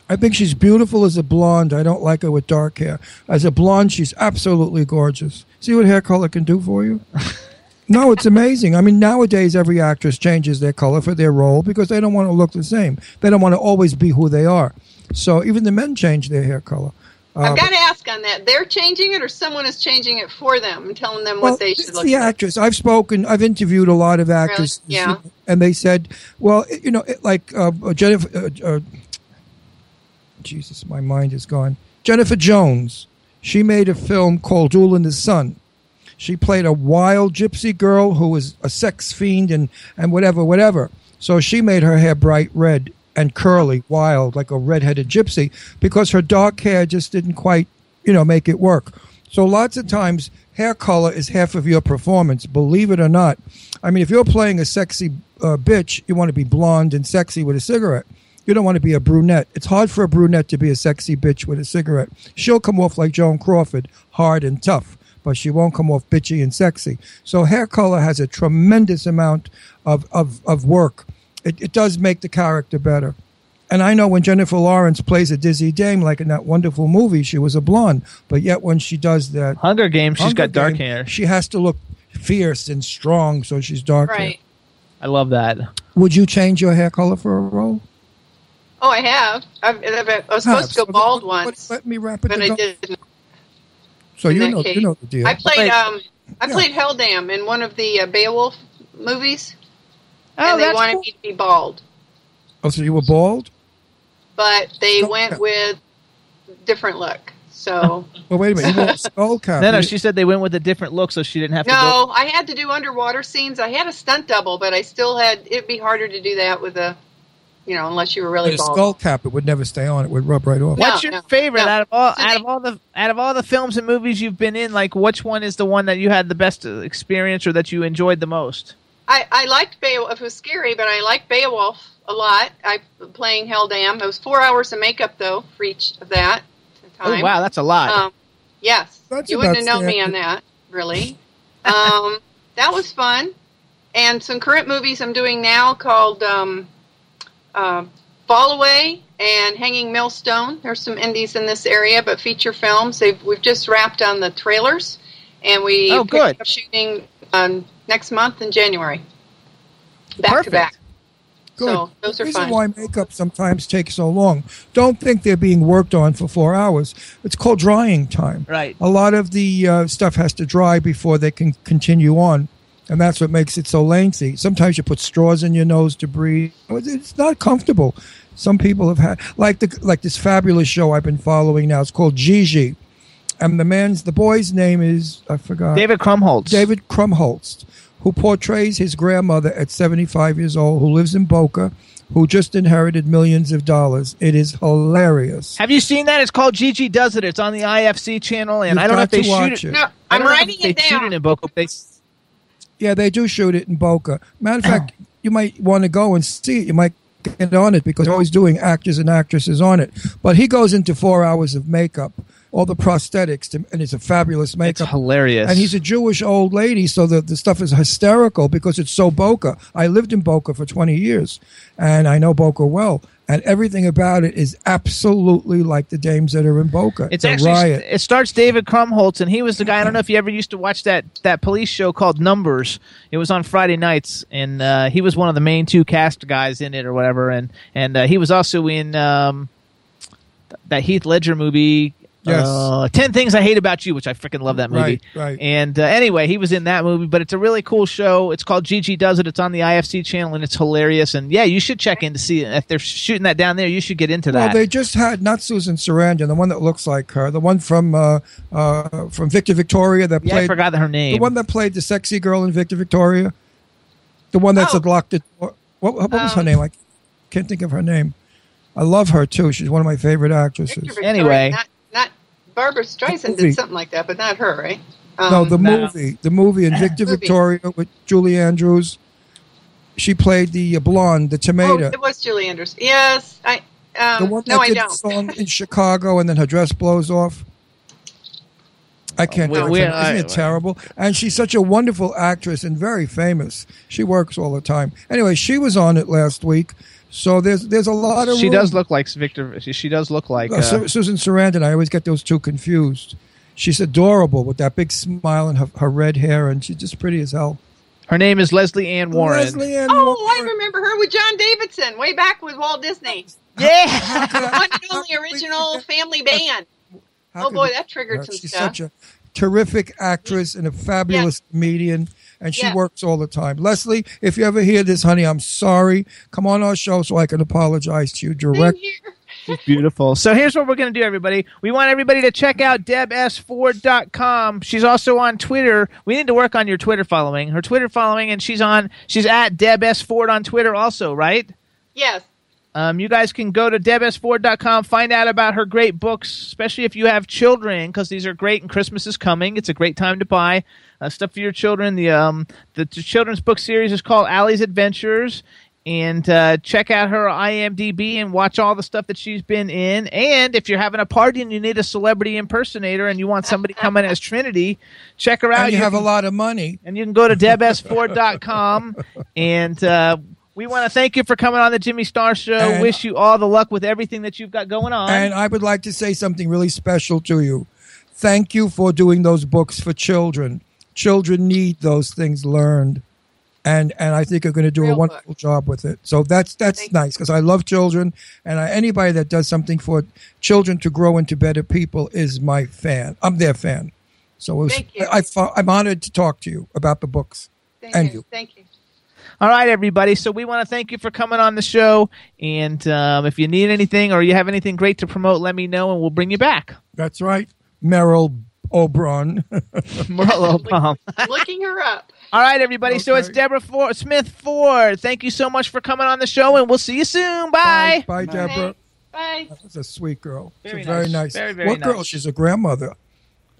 I think she's beautiful as a blonde. I don't like her with dark hair. As a blonde, she's absolutely gorgeous. See what hair color can do for you? no, it's amazing. I mean, nowadays every actress changes their color for their role because they don't want to look the same. They don't want to always be who they are. So even the men change their hair color. Uh, I've got to ask on that. They're changing it, or someone is changing it for them and telling them well, what they should look the like. actress. I've spoken. I've interviewed a lot of actresses, Yeah. and they said, "Well, you know, it, like uh, uh, Jennifer." Uh, uh, Jesus, my mind is gone. Jennifer Jones. She made a film called Duel in the Sun. She played a wild gypsy girl who was a sex fiend and, and whatever, whatever. So she made her hair bright red and curly, wild, like a red-headed gypsy, because her dark hair just didn't quite, you know, make it work. So lots of times, hair color is half of your performance, believe it or not. I mean, if you're playing a sexy uh, bitch, you want to be blonde and sexy with a cigarette. You don't want to be a brunette. It's hard for a brunette to be a sexy bitch with a cigarette. She'll come off like Joan Crawford, hard and tough, but she won't come off bitchy and sexy. So hair color has a tremendous amount of, of, of work. It, it does make the character better. And I know when Jennifer Lawrence plays a dizzy dame, like in that wonderful movie, she was a blonde. But yet when she does that Hunger Games. She's Hunger got dark Game, hair. she has to look fierce and strong, so she's dark hair. Right. I love that. Would you change your hair color for a role? Oh, I have. I've, I've, I was supposed to go So bald let- once, Let me wrap it but I didn't. So in you know, case. you know the deal. I played. Um, I Yeah. played Helldam in one of the uh, Beowulf movies, Oh, and they that's wanted cool. me to be bald, oh, so you were bald? but they Skull went cap. with different look. So Well, wait a minute. You wore a skull cap. No, no. She said they went with a different look, so she didn't have to. go. no, I had to do underwater scenes. I had a stunt double, but I still had. It'd be harder to do that with a, you know, unless you were really with a bald. skull cap, it would never stay on. It would rub right off. No, What's your no, favorite no. out of all So out they- of all the out of all the films and movies you've been in? Like, which one is the one that you had the best experience or that you enjoyed the most? I, I liked Beowulf. It was scary, but I liked Beowulf a lot. I playing Hell Helldam. It was four hours of makeup though for each of that time. Oh wow, that's a lot. Um, yes, That's you wouldn't have known me on that, really. um, that was fun. And some current movies I'm doing now called um, uh, Fall Away and Hanging Millstone. There's some indies in this area, but feature films. They've, we've just wrapped on the trailers, and we Oh, good. up shooting um, next month in January. Back Perfect. to back. Good. So those the are reason fun. why makeup sometimes takes so long. Don't think they're being worked on for four hours. It's called drying time. Right. A lot of the uh, stuff has to dry before they can continue on, and that's what makes it so lengthy. Sometimes you put straws in your nose to breathe. It's not comfortable. Some people have had like the like this fabulous show I've been following now. It's called Gigi, and the man's the boy's name is I forgot. David Krumholtz. David Krumholtz, who portrays his grandmother at 75 years old, who lives in Boca, who just inherited millions of dollars. It is hilarious. Have you seen that? It's called Gigi Does It. It's on the IFC channel, and You've I don't know got if they to shoot watch it. it. No, I I'm don't know if writing they it shoot it in Boca. They, Yeah, they do shoot it in Boca. Matter of fact, you might want to go and see it. You might get on it because they're always doing actors and actresses on it. But he goes into four hours of makeup, all the prosthetics, to, and it's a fabulous it's makeup. hilarious. And he's a Jewish old lady, so the, the stuff is hysterical because it's so Boca. I lived in Boca for 20 years, and I know Boca well. And everything about it is absolutely like the dames that are in Boca. It's a actually riot. it starts David Krumholtz, and he was the guy. I don't know if you ever used to watch that that police show called Numbers. It was on Friday nights, and uh, he was one of the main two cast guys in it, or whatever. And and uh, he was also in um, th- that Heath Ledger movie. Yes. Uh, Ten Things I Hate About You, which I freaking love that movie. Right, right. And uh, anyway, he was in that movie, but it's a really cool show. It's called Gigi Does It. It's on the IFC channel, and it's hilarious. And yeah, you should check in to see it. if they're shooting that down there. You should get into Well, that. they just had not Susan Sarandon, the one that looks like her, the one from uh, uh, from Victor Victoria that yeah, I played forgot her name. the one that played the sexy girl in Victor Victoria, the one that's Oh. a locked. It, what, what was her Um, name? I can't think of her name. I love her too. She's one of my favorite actresses. Victor Victoria, Anyway. not, not Barbra Streisand did something like that, but not her, right? Um, no, the no. movie, the movie in Victor Movie. Victoria with Julie Andrews. She played the uh, blonde, the oh, tomato, it was Julie Andrews. Yes, I. the Um, one that no, did the don't. song in Chicago, and then her dress blows off. I can't. We- think of we- Isn't it terrible? And she's such a wonderful actress and very famous. She works all the time. Anyway, she was on it last week, so there's there's a lot of. she room. does look like Victor. She, she does look like. Uh, Uh, Su- Susan Sarandon. I always get those two confused. She's adorable with that big smile and her, her red hair, and she's just pretty as hell. her name is Lesley Ann Warren. Lesley Ann Oh, I remember her with John Davidson way back with Walt Disney. Yeah. One and only original family band. How Oh boy, that triggered some She's stuff. such a terrific actress and a fabulous comedian, and she Yeah. works all the time. Lesley, if you ever hear this, honey, I'm sorry. Come on our show so I can apologize to you Same direct. here. Beautiful. So here's what we're going to do, everybody. We want everybody to check out debs4.com. She's also on Twitter. We need to work on your Twitter following. Her Twitter following, and she's on. She's at debs4 on Twitter, also, right? Yes. Um, you guys can go to debs4.com, find out about her great books, especially if you have children, because these are great and Christmas is coming. It's a great time to buy uh, stuff for your children. The um, the, the children's book series is called Allie's Adventures. And uh, check out her IMDb and watch all the stuff that she's been in. And if you're having a party and you need a celebrity impersonator and you want somebody coming as Trinity, check her out. And you have a lot of money. and you can go to debs4.com and uh, we want to thank you for coming on the Jimmy Star Show. And- Wish you all the luck with everything that you've got going on. And I would like to say something really special to you. Thank you for doing those books for children. Children need those things learned. And and I think you're going to do a Real wonderful job with it. So that's that's Thank nice because I love children, and I, anybody that does something for children to grow into better people is my fan. I'm their fan. So it was, Thank you. I, I, I'm honored to talk to you about the books. Thank And you. you. Thank you. all right, everybody. So we want to thank you for coming on the show. And um, if you need anything or you have anything great to promote, let me know and we'll bring you back. That's right, Meryl Obron. Merle Palm. Looking her up. All right, everybody. So it's Deborah Ford, Smith Ford. Thank you so much for coming on the show, and we'll see you soon. Bye. Bye, Deborah. Bye. That's a sweet girl. Very She's very nice. nice. Very, very what girl? She's a grandmother.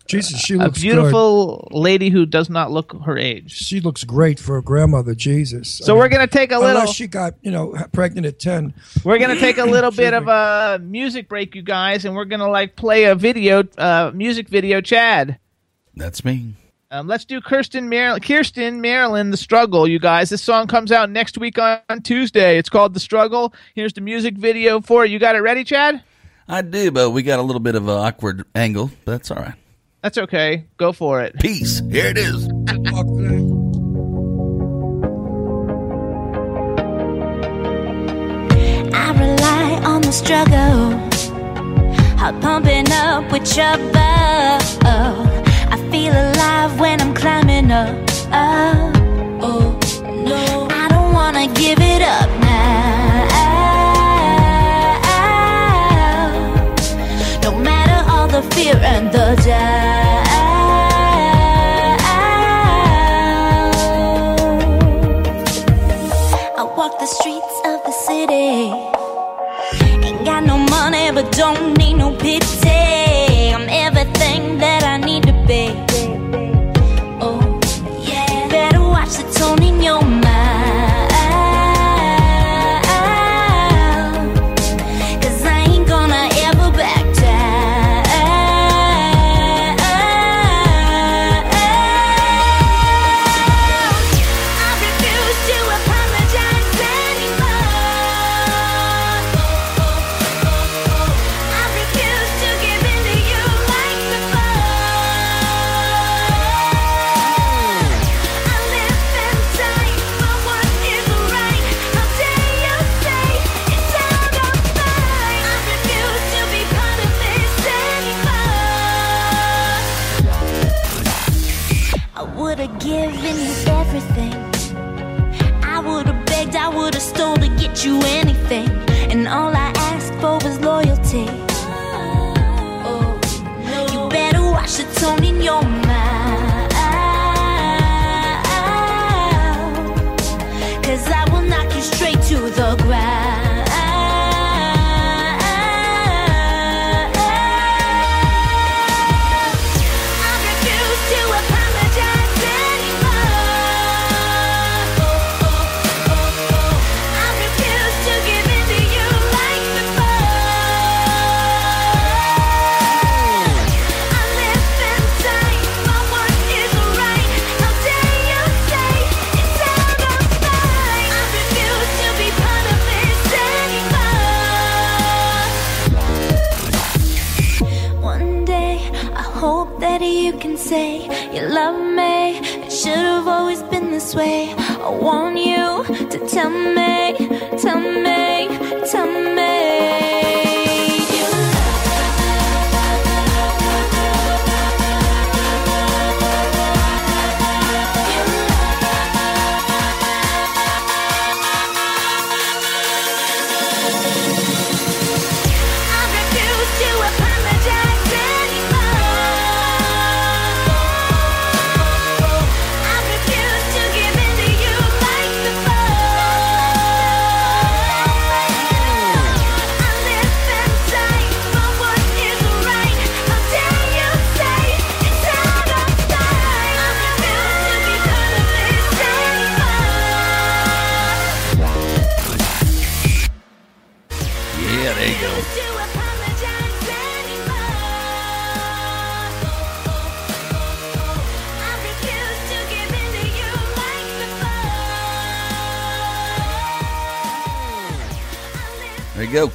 Jesus, she A looks good. beautiful lady who does not look her age. She looks great for a grandmother. Jesus. So we're gonna take a little. Unless she got you know pregnant at ten. We're gonna take a little bit of a music break, you guys, and we're gonna like play a video, uh, music video. Chad, That's me. um, let's do Kirsten Maryland, Kirsten Maryland, "The Struggle." You guys, this song comes out next week on, on Tuesday. It's called "The Struggle." Here's the music video for it. You got it ready, Chad? I do, but we got a little bit of an awkward angle. But that's all right. That's okay. Go for it. Peace. Here it is. I rely on the struggle. Heart pumping up with trouble. I feel alive when I'm climbing up. Oh, oh no. I don't wanna give it up fear and the doubt. I walk the streets of the city. Ain't got no money, but don't need no pity.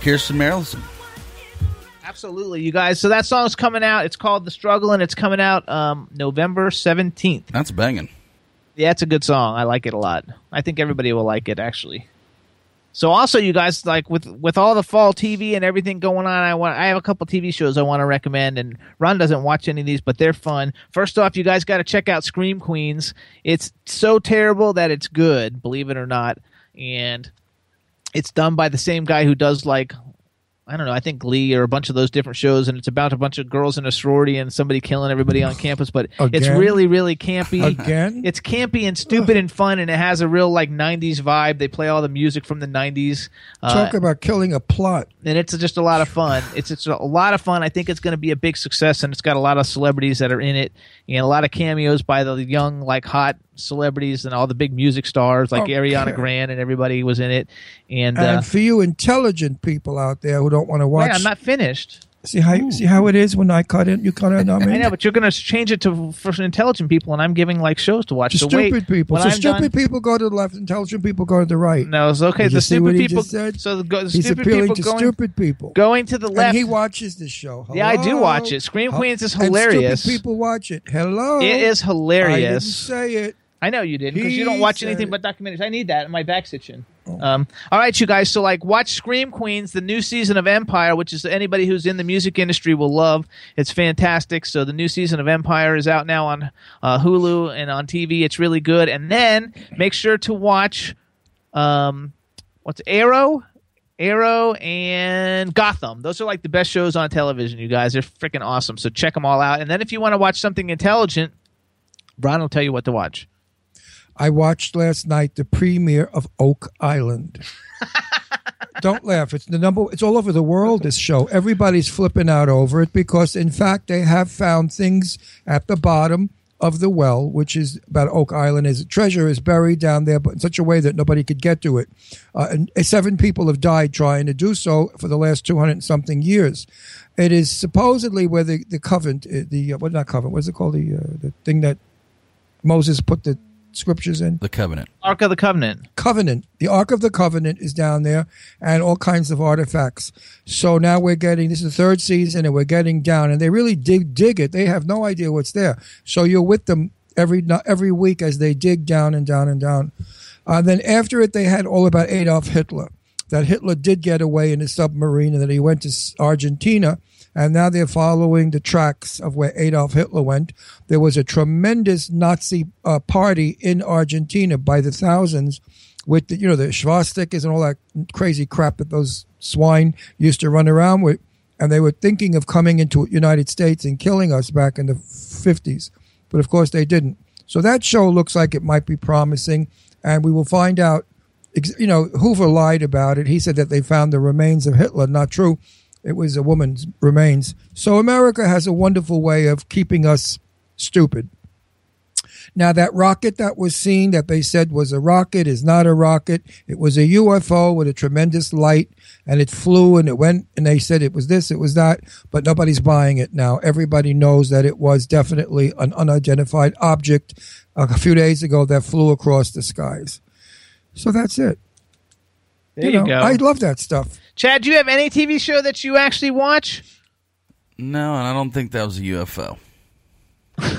Kirsten Merrilson. Absolutely, you guys. So that song's coming out. It's called "The Struggle" and it's coming out um, November seventeenth. That's banging. Yeah, it's a good song. I like it a lot. I think everybody will like it actually. So also, you guys like with with all the fall TV and everything going on. I want I have a couple TV shows I want to recommend, and Ron doesn't watch any of these, but they're fun. First off, you guys got to check out Scream Queens. It's so terrible that it's good, believe it or not, and it's done by the same guy who does like I don't know, I think Glee or a bunch of those different shows, and it's about a bunch of girls in a sorority and somebody killing everybody on campus. But it's really, really campy. Again? It's campy and stupid and fun, and it has a real like '90s vibe. They play all the music from the '90s. Uh, Talk about killing a plot. and it's just a lot of fun. It's it's a lot of fun. I think it's going to be a big success, and it's got a lot of celebrities that are in it, and a lot of cameos by the young, like hot celebrities and all the big music stars, like Okay. Ariana Grande and everybody was in it. And, And uh, for you intelligent people out there who don't want to watch, I'm not finished. see how see how it is when I cut in, you cut in on me. I know, but you're going to change it to for intelligent people, and I'm giving like shows to watch. To so stupid wait, people. So I'm stupid done- people go to the left, intelligent people go to the right. No, it's okay. Did the stupid people. said? So the, go- the He's stupid appealing people to going stupid people. going to the left. And he watches this show. Yeah, I do watch it. Scream Queens is And hilarious. stupid people watch it. Hello. It is I didn't hilarious. say it. I know you didn't because you don't watch anything. Oh. but documentaries. I need that. In my back's itching. Um, all right, you guys. So like, watch Scream Queens, the new season of Empire, which is anybody who's in the music industry will love. It's fantastic. So the new season of Empire is out now on uh, Hulu and on TV. It's really good. And then make sure to watch, um, what's Arrow. Arrow and Gotham. Those are like the best shows on television, you guys. They're freaking awesome. So check them all out. And then if you want to watch something intelligent, Brian will tell you what to watch. I watched last night the premiere of Oak Island. Don't laugh. It's the number. It's all over the world. This show. Everybody's flipping out over it because, in fact, they have found things at the bottom of the well, which is about Oak Island. Is treasure is buried down there, but in such a way that nobody could get to it. Uh, and seven people have died trying to do so for the last two hundred something years. It is supposedly where the the covenant, uh, the uh, what not covenant? What's it called? The uh, the thing that Moses put the scriptures in. The Covenant. Ark of the Covenant. covenant. The ark of the covenant is down there and all kinds of artifacts. So now we're getting this is the third season and we're getting down and they really dig dig it. They have no idea what's there. So you're with them every every week as they dig down and down and down. Uh, then after it they had all about adolf hitler that hitler did get away in a submarine and that he went to argentina and now they're following the tracks of where Adolf Hitler went. There was a tremendous Nazi uh, party in Argentina by the thousands with the, you know the swastikas and all that crazy crap that those swine used to run around with, and they were thinking of coming into United States and killing us back in the fifties, but of course they didn't. So that show looks like it might be promising, and we will find out. You know, Hoover lied about it. He said that they found the remains of Hitler. Not true. It was a woman's remains. So America has a wonderful way of keeping us stupid. Now, that rocket that was seen that they said was a rocket is not a rocket. It was a UFO with a tremendous light and it flew and it went and they said it was this, it was that, but nobody's buying it now. Everybody knows that it was definitely an unidentified object a few days ago that flew across the skies. So that's it. There you, know, go. I love that stuff. Chad, do you have any TV show that you actually watch? No, and I don't think that was a UFO.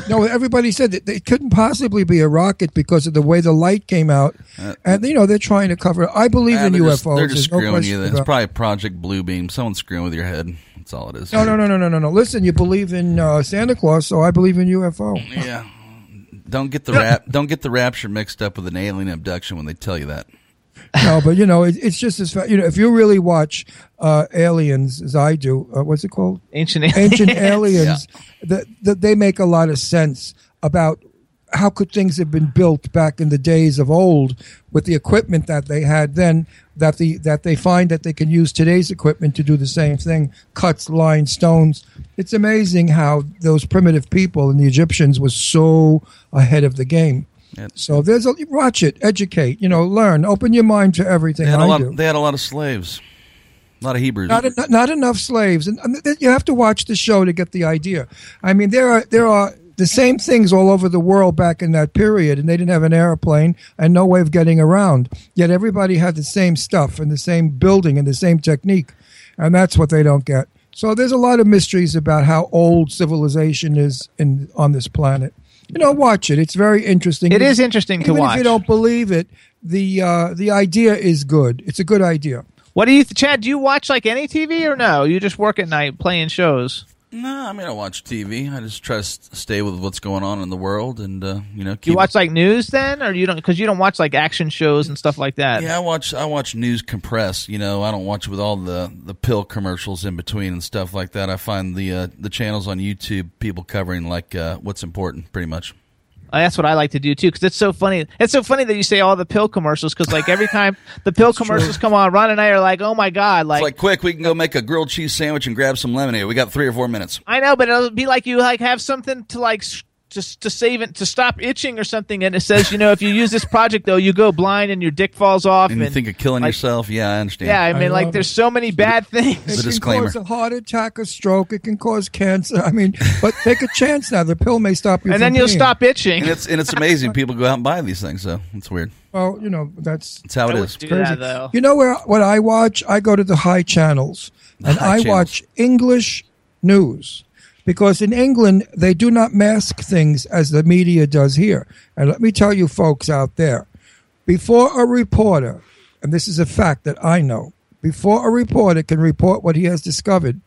No, everybody said that it couldn't possibly be a rocket because of the way the light came out, and you know they're trying to cover. it. I believe Uh, in they're UFOs. Just, they're just There's no screwing question you. It's about- probably Project Bluebeam. Someone's screwing with your head. That's all it is. No, no, no, no, no, no, no. Listen, you believe in uh, Santa Claus, so I believe in UFO. Yeah. Don't get the rap. Don't get the rapture mixed up with an alien abduction when they tell you that. No, but you know, it, it's just as you know, if you really watch uh, Aliens, as I do, uh, what's it called? Ancient Aliens. Ancient Aliens. That that they make a lot of sense about how could things have been built back in the days of old with the equipment that they had then that the that they find that they can use today's equipment to do the same thing cuts lines stones it's amazing how those primitive people and the egyptians was so ahead of the game So there's a watch it educate you know learn open your mind to everything They had a lot. do. They had a lot of slaves. A lot of Hebrews. Not, en- not enough slaves, and, and you have to watch the show to get the idea. I mean, there are there are the same things all over the world back in that period, and they didn't have an airplane and no way of getting around. Yet everybody had the same stuff and the same building and the same technique, and that's what they don't get. So there's a lot of mysteries about how old civilization is in on this planet. You know, watch it. It's very interesting. It is interesting to Even watch. if you don't believe it, the uh, the idea is good. It's a good idea. What do you, th- Chad? Do you watch like any TV or no? You just work at night playing shows. No, I mean I watch TV. I just try to stay with what's going on in the world, and uh, you know, you watch like news then, or you don't? Because you don't watch like action shows and stuff like that. Yeah, I watch. I watch news compressed. You know, I don't watch with all the the pill commercials in between and stuff like that. I find the uh, the channels on YouTube people covering like uh, what's important, pretty much. Uh, That's what I like to do too, because it's so funny. It's so funny that you say all the pill commercials, because like every time the pill commercials come on, Ron and I are like, "Oh my god!" Like, It's like quick, we can go make a grilled cheese sandwich and grab some lemonade. We got three or four minutes. I know, but it'll be like you like have something to like s- just to save it to stop itching or something, and it says, you know, if you use this project though, you go blind and your dick falls off, And you think of killing like- yourself? Yeah, I understand. Yeah, I mean, I like there's it. so many bad things. It can disclaimer. cause a heart attack, a stroke. It can cause cancer. I mean, but take a chance now. The pill may stop you. and from then you'll peeing. stop itching. and it's and it's amazing. People go out and buy these things, so it's weird. Well, you know that's It's how it is I is. wouldn't do crazy. that though. You know where what I watch? I go to the high channels and high I channels. watch English news because in England they do not mask things as the media does here. And let me tell you, folks out there, before a reporter, and this is a fact that I know, before a reporter can report what he has discovered,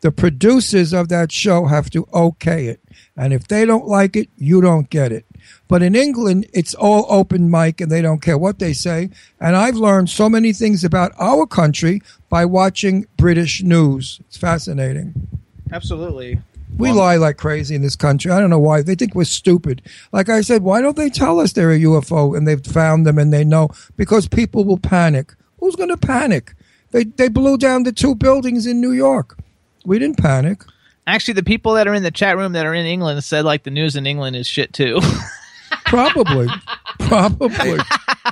the producers of that show have to okay it. And if they don't like it, you don't get it. But in England, it's all open mic and they don't care what they say. And I've learned so many things about our country by watching British news. It's fascinating. Absolutely. We lie like crazy in this country. I don't know why. They think we're stupid. Like I said, why don't they tell us they're a UFO and they've found them and they know? Because people will panic. Who's going to panic? They, they blew down the two buildings in New York. We didn't panic. Actually, the people that are in the chat room that are in England said like the news in England is shit too. Probably. Probably.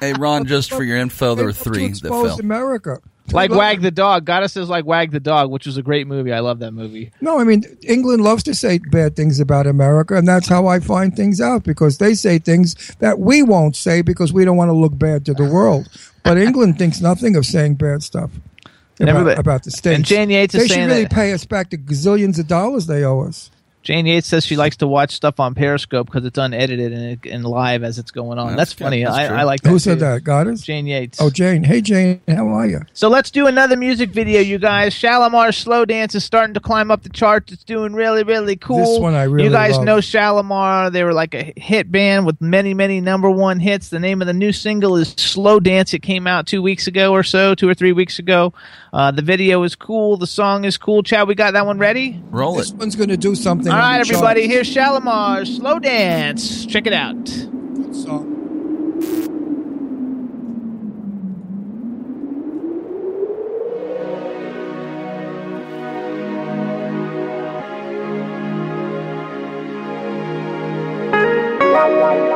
Hey, Ron, just for your info, there were They to three that expose fell. America. Like Wag the Dog. Goddess says like Wag the Dog, which was a great movie. I love that movie. No, I mean England loves to say bad things about America, and that's how I find things out because they say things that we won't say because we don't want to look bad to the world. But England thinks nothing of saying bad stuff about, about the states. and Yates is they should really that- pay us back the gazillions of dollars they owe us. Jane Yates says she likes to watch stuff on Periscope because it's unedited and, it, and live as it's going on. That's, That's funny. That's I. I like that. Who said too. that? Goddess? Jane Yates. Oh, Jane. Hey, Jane. How are you? So let's do another music video, you guys. Shalamar's Slow Dance is starting to climb up the charts. It's doing really, really cool. This one I really You guys love. know Shalamar. They were like a hit band with many, many number one hits. The name of the new single is Slow Dance. It came out two weeks ago or so, two or three weeks ago. Uh, the video is cool. The song is cool. Chad, we got that one ready? Roll This it. one's going to do something. All on right, the everybody. charts. Here's Shalamar's Slow Dance. Check it out. Good song. High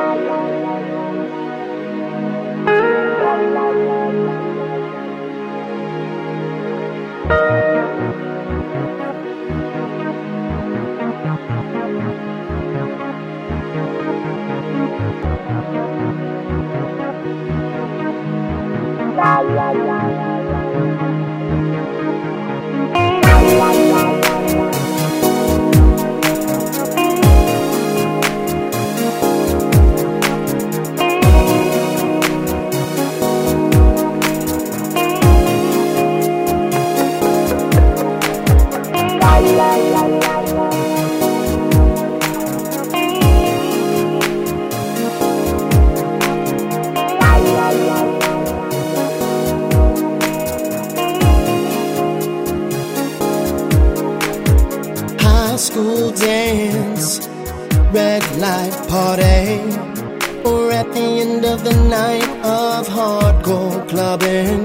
of the night of hardcore clubbing.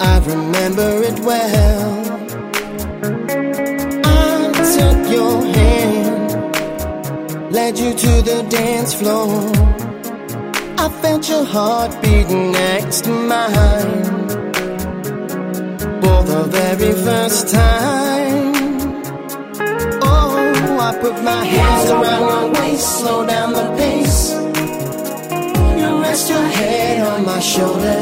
I remember it well. I took your hand, led you to the dance floor. I felt your heart beating next to mine for the very first time. Oh, I put my hands around your waist, slow down the pace. Rest your head on my shoulder,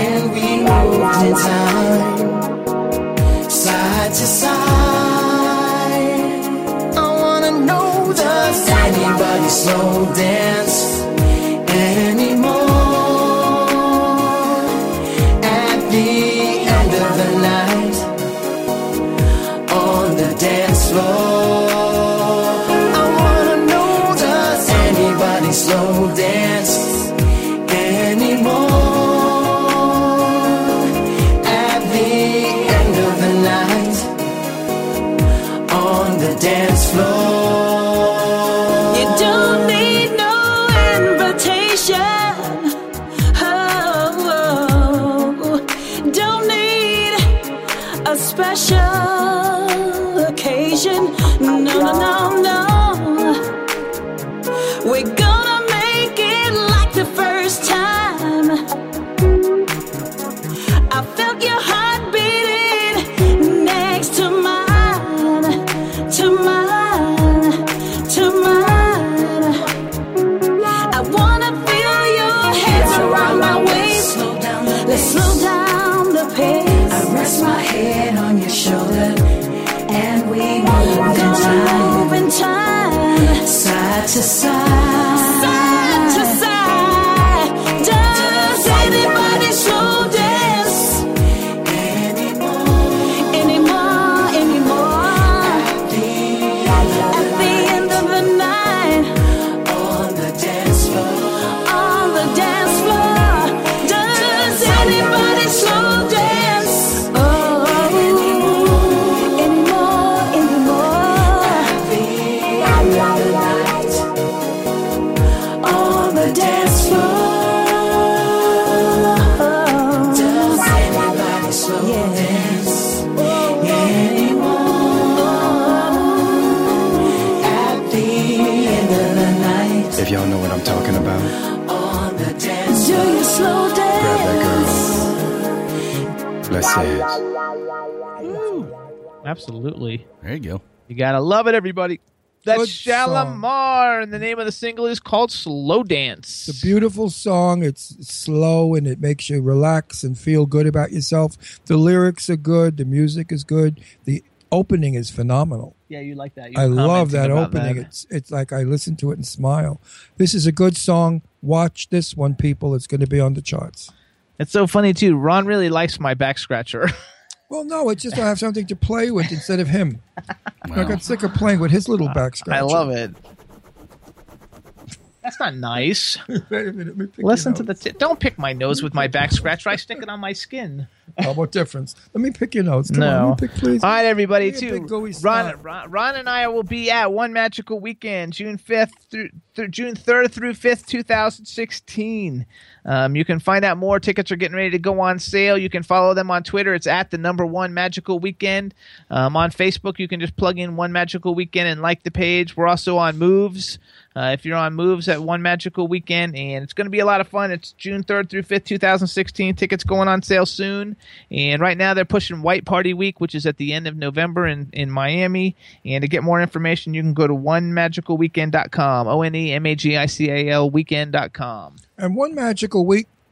and we moved in time, side to side. I wanna know does anybody slow dance special occasion. No, no, no, no. Absolutely. There you go. You gotta love it, everybody. That's Good song. Shalamar, and the name of the single is called Slow Dance. It's a beautiful song. It's slow and it makes you relax and feel good about yourself. The lyrics are good. The music is good. The opening is phenomenal. Yeah, you like that. You I love that opening. that. It's it's like I listen to it and smile. This is a good song. Watch this one, people. It's going to be on the charts. It's so funny too. Ron really likes my back scratcher. Well, no, it's just I have something to play with instead of him. I got sick of playing with his little back scratcher. I love it. That's not nice. Wait a minute, let me pick Listen your to the. T- don't pick my nose with my back scratcher. I stick it on my skin. Oh, what difference? Let me pick your notes. Come on, no. let me pick, please. All right, everybody. Give me a Too. Ron. Ron, Ron and I will be at One Magical Weekend, June fifth through, through June third through fifth, two thousand sixteen. Um, you can find out more. Tickets are getting ready to go on sale. You can follow them on Twitter. It's at the number one Magical Weekend. Um, on Facebook, you can just plug in One Magical Weekend and like the page. We're also on Moves. Uh, if you're on Moves at One Magical Weekend, and it's going to be a lot of fun. It's June 3rd through 5th, 2016. Tickets going on sale soon. And right now they're pushing White Party Week, which is at the end of November in, in Miami. And to get more information, you can go to onemagicalweekend.com. O N E M A G I C A L weekend.com. And one magical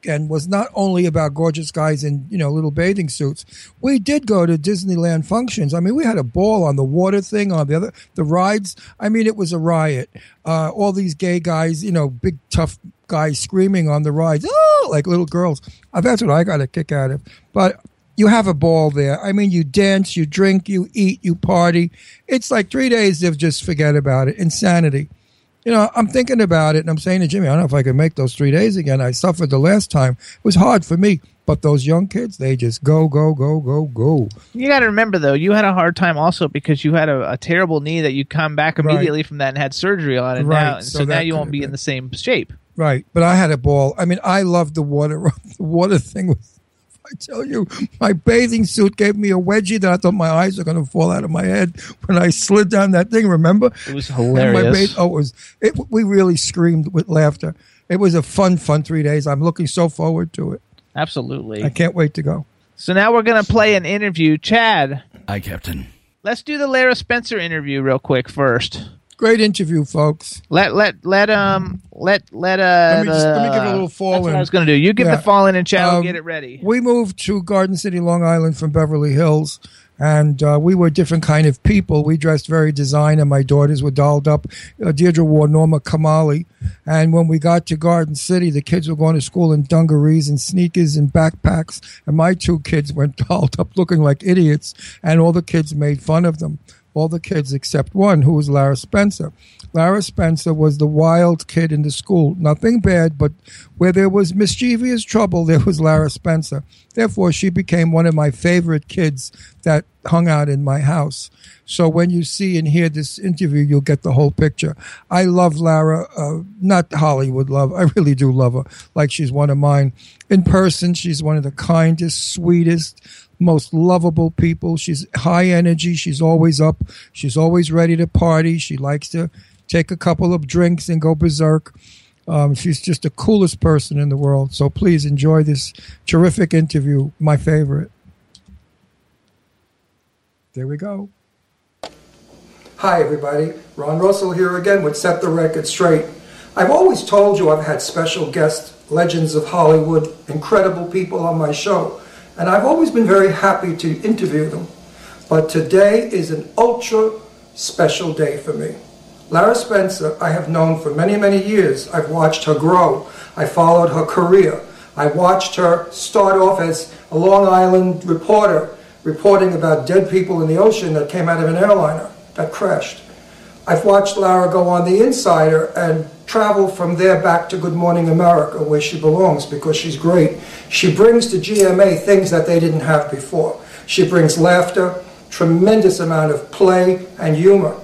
weekend was not only about gorgeous guys in you know little bathing suits. We did go to Disneyland functions. I mean, we had a ball on the water thing, on the other the rides. I mean, it was a riot. Uh, all these gay guys, you know, big tough guys screaming on the rides, oh, like little girls. Uh, that's what I got a kick out of. But you have a ball there. I mean, you dance, you drink, you eat, you party. It's like three days of just forget about it. Insanity you know, I'm thinking about it and I'm saying to Jimmy, I don't know if I can make those three days again. I suffered the last time. It was hard for me. But those young kids, they just go, go, go, go, go. You got to remember, though, you had a hard time also because you had a, a terrible knee that you come back Right. immediately from that and had surgery on it Right, now. And so so, now you won't be in the same shape. Right. But I had a ball. I mean, I loved the water. The water thing was, I tell you, my bathing suit gave me a wedgie that I thought my eyes were going to fall out of my head when I slid down that thing. Remember? It was And my hilarious. bath- oh, it was. It, we really screamed with laughter. It was a fun, fun three days. I'm looking so forward to it. Absolutely. I can't wait to go. So now we're going to play an interview. Chad, Hi, Captain. let's do the Lara Spencer interview real quick first. Great interview, folks. Let let let um let let uh Let me just- let me give it a little fall That's what in. I was going to do. You give Yeah. the fall in and Chad Um, get it ready. We moved to Garden City, Long Island from Beverly Hills, and uh, we were different kind of people. We dressed very designer. And my daughters were dolled up. Uh, Deirdre wore Norma Kamali. And when we got to Garden City, the kids were going to school in dungarees and sneakers and backpacks. And my two kids went dolled up looking like idiots. And all the kids made fun of them. All the kids except one, who was Lara Spencer. Lara Spencer was the wild kid in the school. Nothing bad, but where there was mischievous trouble, there was Lara Spencer. Therefore, she became one of my favorite kids that hung out in my house. So when you see and hear this interview, you'll get the whole picture. I love Lara, uh, not Hollywood love. I really do love her, like she's one of mine. In person, she's one of the kindest, sweetest, most lovable people. She's high energy. She's always up. She's always ready to party. She likes to take a couple of drinks and go berserk. Um, she's just the coolest person in the world. So please enjoy this terrific interview. My favorite. There we go. Hi, everybody. Ron Russell here again with Set the Record Straight. I've always told you I've had special guests, legends of Hollywood, incredible people on my show, and I've always been very happy to interview them. But today is an ultra special day for me. Lara Spencer, I have known for many, many years. I've watched her grow. I followed her career. I watched her start off as a Long Island reporter, reporting about dead people in the ocean that came out of an airliner that crashed. I've watched Lara go on The Insider and travel from there back to Good Morning America, where she belongs, because she's great. She brings to GMA things that they didn't have before. She brings laughter, tremendous amount of play, and humor.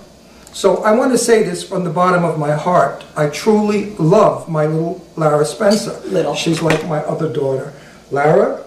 So I want to say this from the bottom of my heart. I truly love my little Lara Spencer. Little. She's like my other daughter. Lara,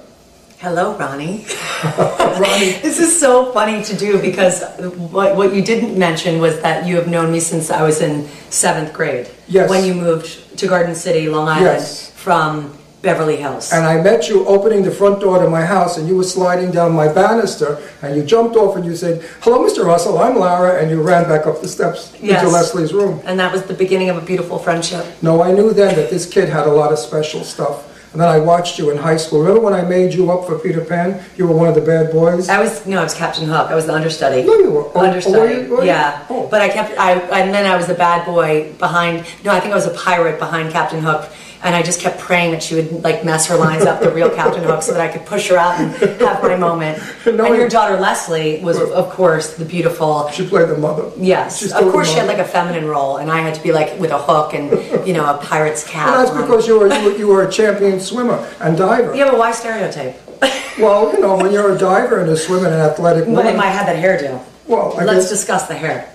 Hello, Ronnie. Ronnie, This is so funny to do because what, what you didn't mention was that you have known me since I was in seventh grade. Yes. When you moved to Garden City, Long Island, Yes. from Beverly Hills. and I met you opening the front door to my house, and you were sliding down my banister, and you jumped off and you said, "Hello, Mr. Russell. I'm Lara," and you ran back up the steps Yes. into Leslie's room. and that was the beginning of a beautiful friendship. No, I knew then that this kid had a lot of special stuff, and then I watched you in high school. Remember when I made you up for Peter Pan? You were one of the bad boys. I was no, I was Captain Hook. I was the understudy. No, you were. Oh, oh understudy. oh, were you- were you? Yeah, Oh. but I kept. I and then I was the bad boy behind. No, I think I was a pirate behind Captain Hook. And I just kept praying that she would like mess her lines up, the real Captain Hook, so that I could push her out and have my moment. and your daughter Leslie was, of course, the beautiful. She played the mother. Yes, of course she had like a feminine role, and I had to be like with a hook and you know a pirate's cap. Well, that's on. because you were, you were you were a champion swimmer and diver. Yeah, but why stereotype? Well, you know, when you're a diver and a swimmer and an athletic But woman. I had that hairdo. Well, I let's guess- discuss the hair.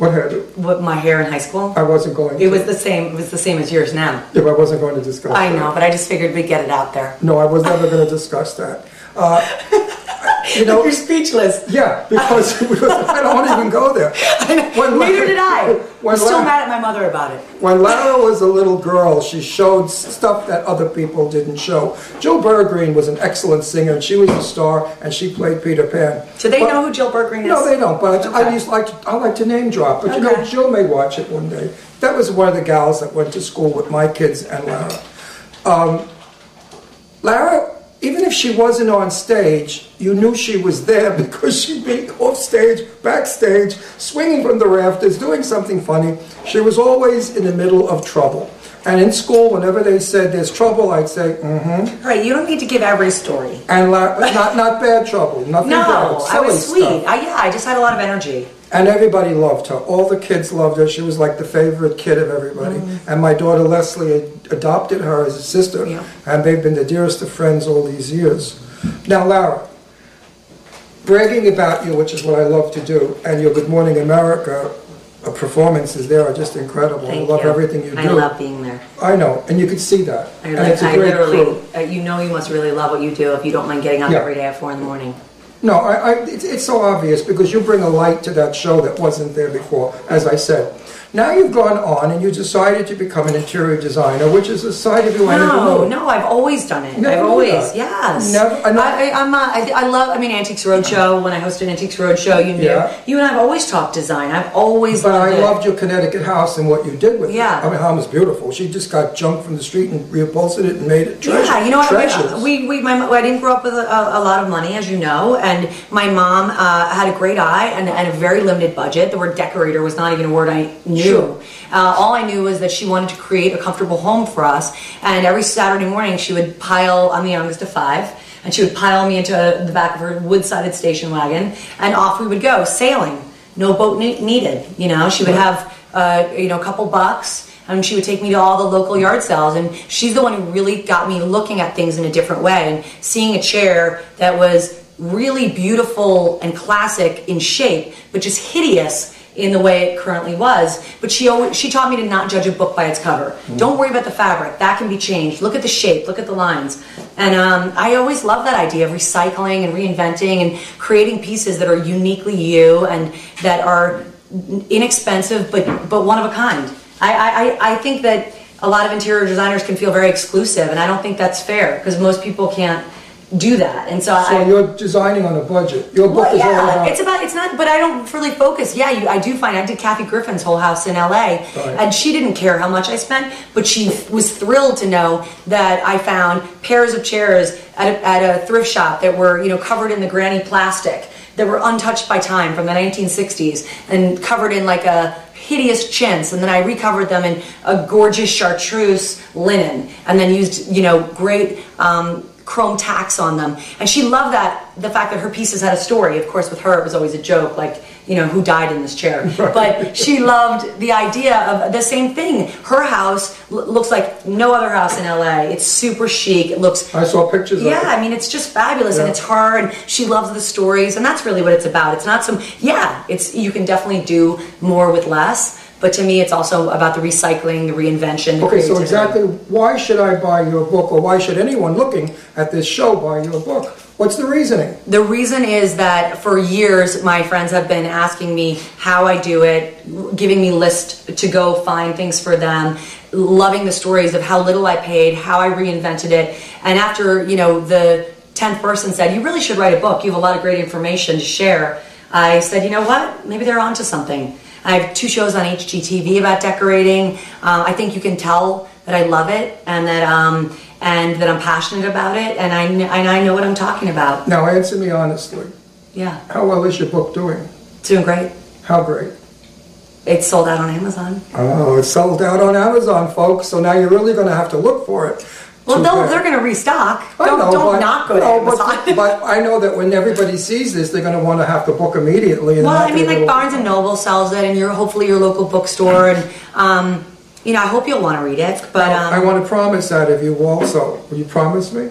What hairdo? What my hair in high school? I wasn't going. It to. was the same. It was the same as yours now. Yeah, but I wasn't going to discuss. I that. know, but I just figured we'd get it out there. No, I was never going to discuss that. Uh, you know, You're speechless. yeah, because, I don't even go there. When La- Neither did I. When I'm still mad at my mother about it. When Lara was a little girl, she showed stuff that other people didn't show. Jill Bergreen was an excellent singer, and she was a star, and she played Peter Pan. Do they But- know who Jill Berggren is? No, they don't. But I, I just like to, I like to name drop. But you know, Okay. Jill may watch it one day. That was one of the gals that went to school with my kids and Lara. Um, Lara, even if she wasn't on stage, you knew she was there because she'd be off stage, backstage, swinging from the rafters, doing something funny. She was always in the middle of trouble. And in school, whenever they said there's trouble, I'd say, mm-hmm. Right, you don't need to give every story. And La- not not bad trouble, nothing No, bad, I was sweet. I, yeah, I just had a lot of energy. And everybody loved her. All the kids loved her. She was like the favorite kid of everybody. And my daughter Leslie adopted her as a sister. Yeah. And they've been the dearest of friends all these years. Now, Lara, bragging about you, which is what I love to do, and your Good Morning America uh, performances there are just incredible. Thank I love you. everything you do. I love being there. I know, and you can see that. I, and it's a I great literally, crew. uh, you know, you must really love what you do if you don't mind getting up Yeah. every day at four in the morning. No, I, I, it's, it's so obvious because you bring a light to that show that wasn't there before, as I said. Now you've gone on and you decided to become an interior designer, which is a side of you I never No, no, I've always done it. Never I've always, yes. Never- I I, I, I'm I, I love. I mean, Antiques Roadshow. When I hosted Antiques Roadshow, you knew. Yeah. You and I've always talked design. I've always But loved I it. loved your Connecticut house and what you did with it. Yeah. it. I mean, is beautiful. She just got junked from the street and reupholstered it and made it treasure. Yeah, you know what? We, we, my, I didn't grow up with a, a lot of money, as you know, and my mom uh, had a great eye and, and a very limited budget. The word decorator was not even a word I knew. Sure. Uh, all I knew was that she wanted to create a comfortable home for us, and every Saturday morning she would pile. I'm the youngest of five. And she would pile me into the back of her wood-sided station wagon, and off we would go sailing. No boat ne- needed. You know, she would have uh, you know a couple bucks, and she would take me to all the local yard sales and she's the one who really got me looking at things in a different way and seeing a chair that was really beautiful and classic in shape but just hideous in the way it currently was but she always she taught me to not judge a book by its cover. Don't worry about the fabric. That can be changed. Look at the shape. Look at the lines. And um, i always love that idea of recycling and reinventing and creating pieces that are uniquely you and that are inexpensive but but one of a kind. I, I, I think that a lot of interior designers can feel very exclusive, and I don't think that's fair because most people can't do that. And so, So I, you're designing on a budget. Your book well, is all yeah, about. it's about it's not, but I don't really focus. Yeah, you, I do find I did Kathy Griffin's whole house in L.A. and she didn't care how much I spent, but she was thrilled to know that I found pairs of chairs at a, at a thrift shop that were you know covered in the granny plastic that were untouched by time from the 1960s and covered in like a hideous chintz and then I recovered them in a gorgeous chartreuse linen and then used you know great um, chrome tacks on them. And she loved that the fact that her pieces had a story. Of course with her it was always a joke like you know who died in this chair. But she loved the idea of the same thing. Her house l- looks like no other house in LA it's super chic. It looks I saw pictures yeah, of it. I mean, it's just fabulous, and it's her, and she loves the stories, and that's really what it's about. It's not some, yeah, it's you can definitely do more with less, but to me, it's also about the recycling, the reinvention. The Okay, so exactly why should I buy your book, or why should anyone looking at this show buy your book? What's the reasoning? The reason is that for years, my friends have been asking me how I do it, giving me lists to go find things for them, loving the stories of how little I paid, how I reinvented it. And after, you know, the 10th person said, You really should write a book. You have a lot of great information to share. I said, You know what? Maybe they're onto something. I have two shows on HGTV about decorating. Uh, I think you can tell that I love it and that um and that I'm passionate about it and I and I know what I'm talking about. Now, answer me honestly. Yeah, How well is your book doing? doing great. How great? It's sold out on Amazon. Oh, it's sold out on Amazon, folks. So now you're really going to have to look for it. Well, they'll, they're going to restock. I Don't, know, don't but- not go to no, Amazon. But, but I know that when everybody sees this, they're going to want to have to book immediately. And Well, I mean, like Barnes and Noble sells it, and your hopefully your local bookstore, and um, you know, I hope you'll want to read it. But um, I want to promise that of you also. Will you promise me?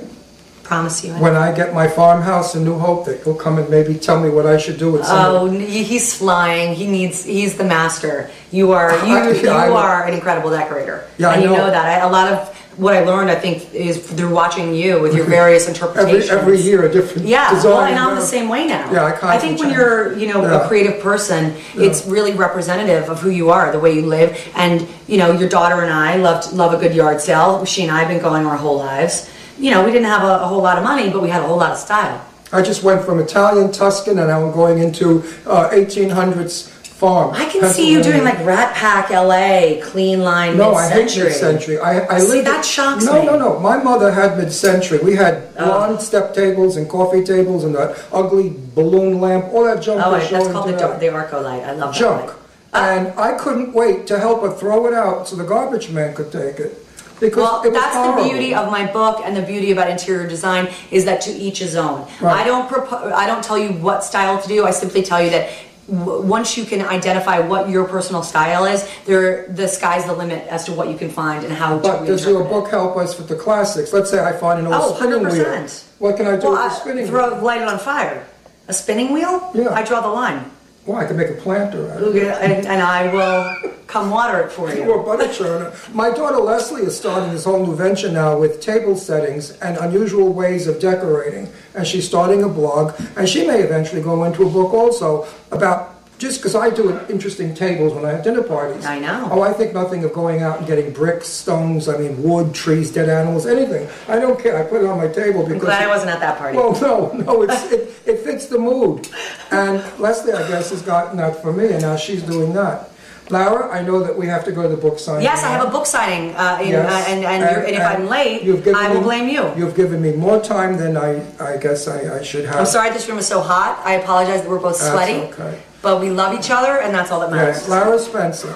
promise you. When I get my farmhouse in New Hope, that you'll come and maybe tell me what I should do with some. Oh, he's flying. He needs. He's the master. You are. You. I- you I are an incredible decorator. Yeah, I and you know. know that. I, a lot of what I learned, I think, is through watching you with your various every interpretations. every year a different Yeah, design. well, and I'm uh, the same way now. Yeah, I I think when you're, you know, Yeah. a creative person, it's really representative of who you are, the way you live, and you know, your daughter and I loved love a good yard sale. She and I have been going our whole lives. You know, we didn't have a, a whole lot of money, but we had a whole lot of style. I just went from Italian Tuscan and now I'm going into uh, 1800s farm. I can see you doing like Rat Pack, L.A., Clean Line, No, I hate mid-century. mid-century. I, I See, lived that shocks no, me. No, no, no. My mother had mid-century. We had Oh. blonde step tables and coffee tables and that ugly balloon lamp, all that junk. Oh, that's called the, the Arco Light. I love that junk. And I couldn't wait to help her throw it out so the garbage man could take it. Because Well, it was that's horrible. the beauty of my book and the beauty about interior design is that to each his own. Right. I don't propose. I don't tell you what style to do. I simply tell you that once you can identify what your personal style is, there the sky's the limit as to what you can find and how But does your reinterpret it. book help us with the classics? Let's say I find an old Oh, spinning 100%. wheel. What can I do Well, with I the spinning throw wheel? light it on fire. A spinning wheel? Yeah. I draw the line, Why, I can make a planter out of it. and, and I will come water it for you. Or butter churner. My daughter Leslie is starting this whole new venture now with table settings and unusual ways of decorating. And she's starting a blog, and she may eventually go into a book also about just because I do interesting tables when I have dinner parties. I know. Oh, I think nothing of going out and getting bricks, stones, I mean, wood, trees, dead animals, anything. I don't care. I put it on my table because. I'm glad I wasn't at that party. Well, no, no, it's, it, it fits the mood. And Leslie, I guess, has gotten that for me, and now she's doing that. Lara, I know that we have to go to the book signing. Yes, I have a book signing, uh, in, Yes. uh, and and, you're, and if I'm late, I will me- blame you. You've given me more time than I, I guess I, I should have. I'm sorry this room is so hot. I apologize that we're both sweaty. That's okay. But we love each other, and that's all that matters. Yes, Lara Spencer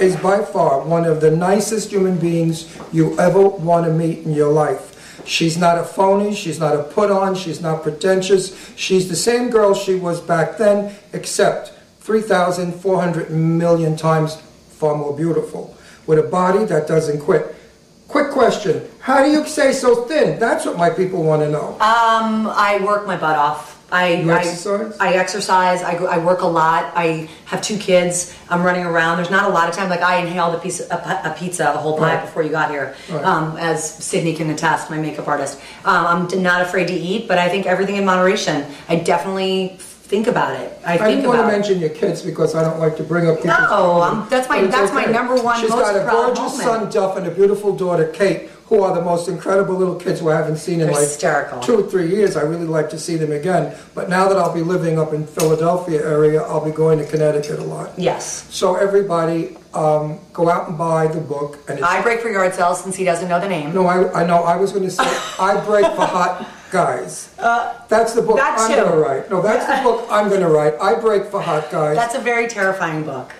is by far one of the nicest human beings you ever want to meet in your life. She's not a phony, she's not a put on, she's not pretentious. She's the same girl she was back then, except 3,400 million times far more beautiful, with a body that doesn't quit. Quick question How do you stay so thin? That's what my people want to know. Um, I work my butt off. I, You exercise? I exercise. I, I work a lot. I have two kids. I'm running around. There's not a lot of time. Like I inhaled a piece, a, a pizza, the whole pie Right. before you got here. Right. Um, as Sydney can attest, my makeup artist. Um, I'm not afraid to eat, but I think everything in moderation. I definitely think about it. I, I think didn't want to mention your kids because I don't like to bring up No, I'm- that's my- that's my number one She's most got a gorgeous son Duff and a beautiful daughter Kate, who are the most incredible little kids who I haven't seen in They're like hysterical. two or three years. I really like to see them again. But now that I'll be living up in Philadelphia area, I'll be going to Connecticut a lot. Yes. So everybody, um, go out and buy the book. And it's, I break for yard sales since he doesn't know the name. no, I, I know. I was going to say I break for hot guys. that's the book that I'm going to write. No, that's the book I'm going to write. I break for hot guys. That's a very terrifying book.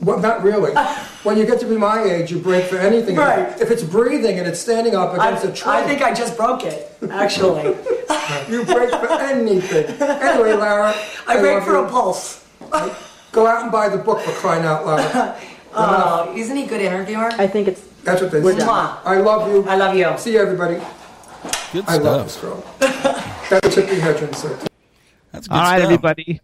Well, not really. when you get to be my age, you break for anything. Right. If it's breathing and it's standing up against a tree, I think I just broke it, actually. you break for anything. Anyway, Lara, I break for you. a pulse. Go out and buy the book for crying out loud. Oh, isn't he a good interviewer? I think it's That's what they We're say. I love you. I love you. See you, everybody. Good I love this girl. That's what Tippi Hedren said. That's good All right, stuff. everybody.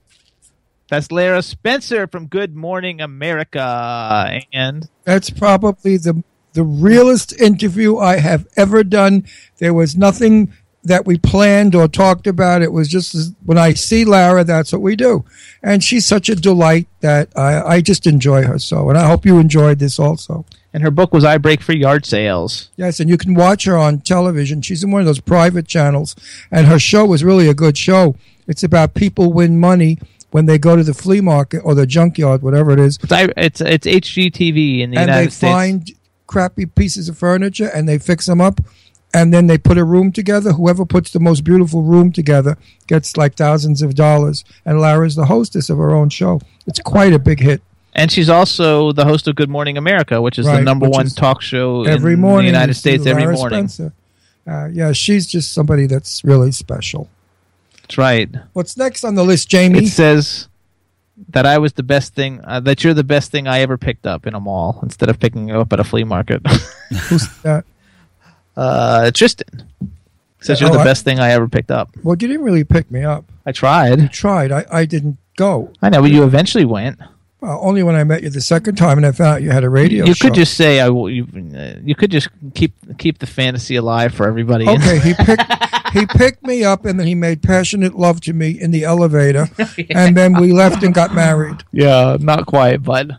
That's Lara Spencer from Good Morning America. And That's probably the the realest interview I have ever done. There was nothing that we planned or talked about. It was just when I see Lara, that's what we do. And she's such a delight that I, I just enjoy her so. And I hope you enjoyed this also. and her book was I Break for Yard Sales. Yes, and you can watch her on television. She's in one of those private channels, and her show was really a good show. It's about people win money when they go to the flea market or the junkyard, whatever it is, It's it's, it's HGTV in the and they United States. find crappy pieces of furniture and they fix them up and then they put a room together. Whoever puts the most beautiful room together gets like thousands of dollars. And Lara's the hostess of her own show. It's quite a big hit. And she's also the host of Good Morning America, which is the number one talk show Every in morning, the United States. Every Lara morning. Spencer. Uh, yeah, she's just somebody that's really special. That's right. What's next on the list, Jamie? It says that I was the best thing. Uh, that you're the best thing I ever picked up in a mall instead of picking up at a flea market. Who's that? uh, Tristan says you're Oh, the I- best thing I ever picked up. Well, you didn't really pick me up. I tried. You tried. I, I didn't go. I know, but you eventually went. Well, only when I met you the second time and I found out you had a radio you show. could just say I. will- You, uh, you could just keep keep the fantasy alive for everybody. Okay, he picked he picked me up and then he made passionate love to me in the elevator, and then we left and got married. yeah, not quite, but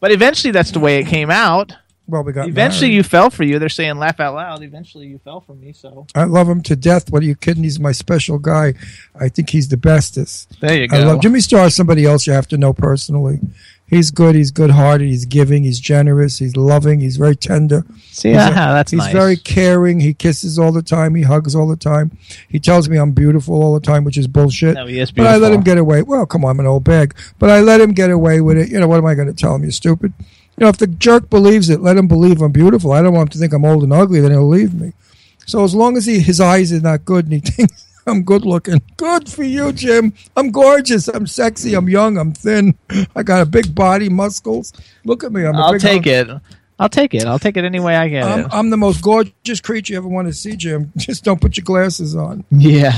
but eventually that's the way it came out. Well, we got Eventually, married. you fell for you. They're saying laugh out loud. Eventually, you fell for me. So I love him to death. What are you kidding? He's my special guy. I think he's the bestest. there you go. I love Jimmy Star. is Somebody else you have to know personally. He's good. He's good-hearted. He's giving. He's generous. He's loving. He's very tender. See, He's, a- uh-huh, that's he's nice. very caring. He kisses all the time. He hugs all the time. He tells me I'm beautiful all the time, which is bullshit. No, he is But I let him get away. Well, come on, I'm an old bag. But I let him get away with it. You know, what am I going to tell him? You're stupid. You know, if the jerk believes it, let him believe I'm beautiful. I don't want him to think I'm old and ugly, then he'll leave me. So as long as he, his eyes are not good and he thinks I'm good looking, good for you, Jim. I'm gorgeous. I'm sexy. I'm young. I'm thin. I got a big body, muscles. Look at me. I'm a I'll big take hunk. it. I'll take it. I'll take it any way I get I'm, it. I'm the most gorgeous creature you ever want to see, Jim. Just don't put your glasses on. Yeah.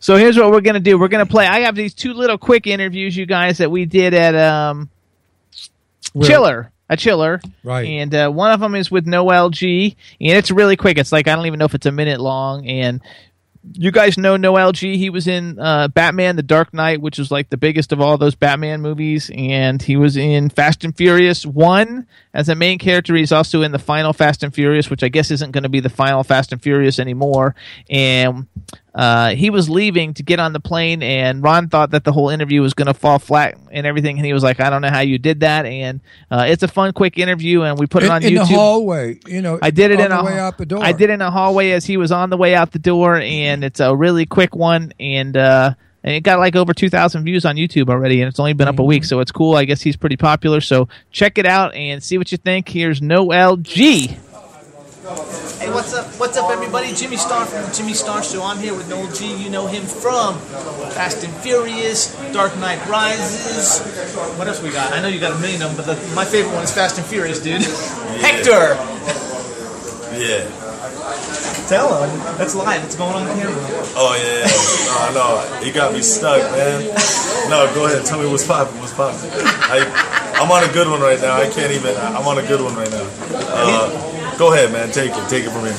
So here's what we're gonna do. We're gonna play. I have these two little quick interviews, you guys, that we did at um, Where- Chiller. A chiller, Right. And uh, one of them is with Noel G, and it's really quick. It's like I don't even know if it's a minute long. And you guys know Noel G. He was in uh, Batman: The Dark Knight, which is like the biggest of all those Batman movies, and he was in Fast and Furious One as a main character. He's also in the final Fast and Furious, which I guess isn't going to be the final Fast and Furious anymore. And uh, he was leaving to get on the plane, and Ron thought that the whole interview was going to fall flat and everything. And he was like, "I don't know how you did that." And uh, it's a fun, quick interview, and we put it in, on in YouTube. the hallway, you know. I did it in the a way out the door. I did it in a hallway as he was on the way out the door, and it's a really quick one, and uh, and it got like over two thousand views on YouTube already, and it's only been up a week, so it's cool. I guess he's pretty popular. So check it out and see what you think. Here's Noel G. Hey, what's up? What's up, everybody? Jimmy Star from the Jimmy Star Show. I'm here with Noel G. You know him from Fast and Furious, Dark Knight Rises. What else we got? I know you got a million of them, but the, my favorite one is Fast and Furious, dude. Hector. Yeah. Tell him that's live. It's going on camera. Oh yeah. yeah. No, I know. He got me stuck, man. No, go ahead. Tell me what's popping. What's popping? I, I'm on a good one right now. I can't even. I'm on a good one right now. Uh, go ahead, man. Take it. Take it from here.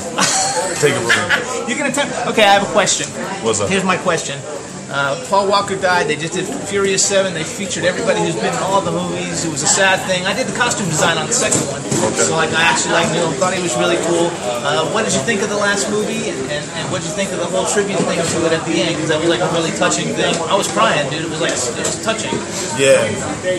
Take it from here. You can attempt. Okay, I have a question. What's up? Here's my question. Uh, Paul Walker died. They just did Furious 7. They featured everybody who's been in all the movies. It was a sad thing. I did the costume design on the second one. So, like, I actually like Neil. Thought he was really cool. Uh, what did you think of the last movie? And, and, and what did you think of the whole tribute thing to it at the end? Because that was, like, a really touching thing. I was crying, dude. It was, like, it was touching. Yeah.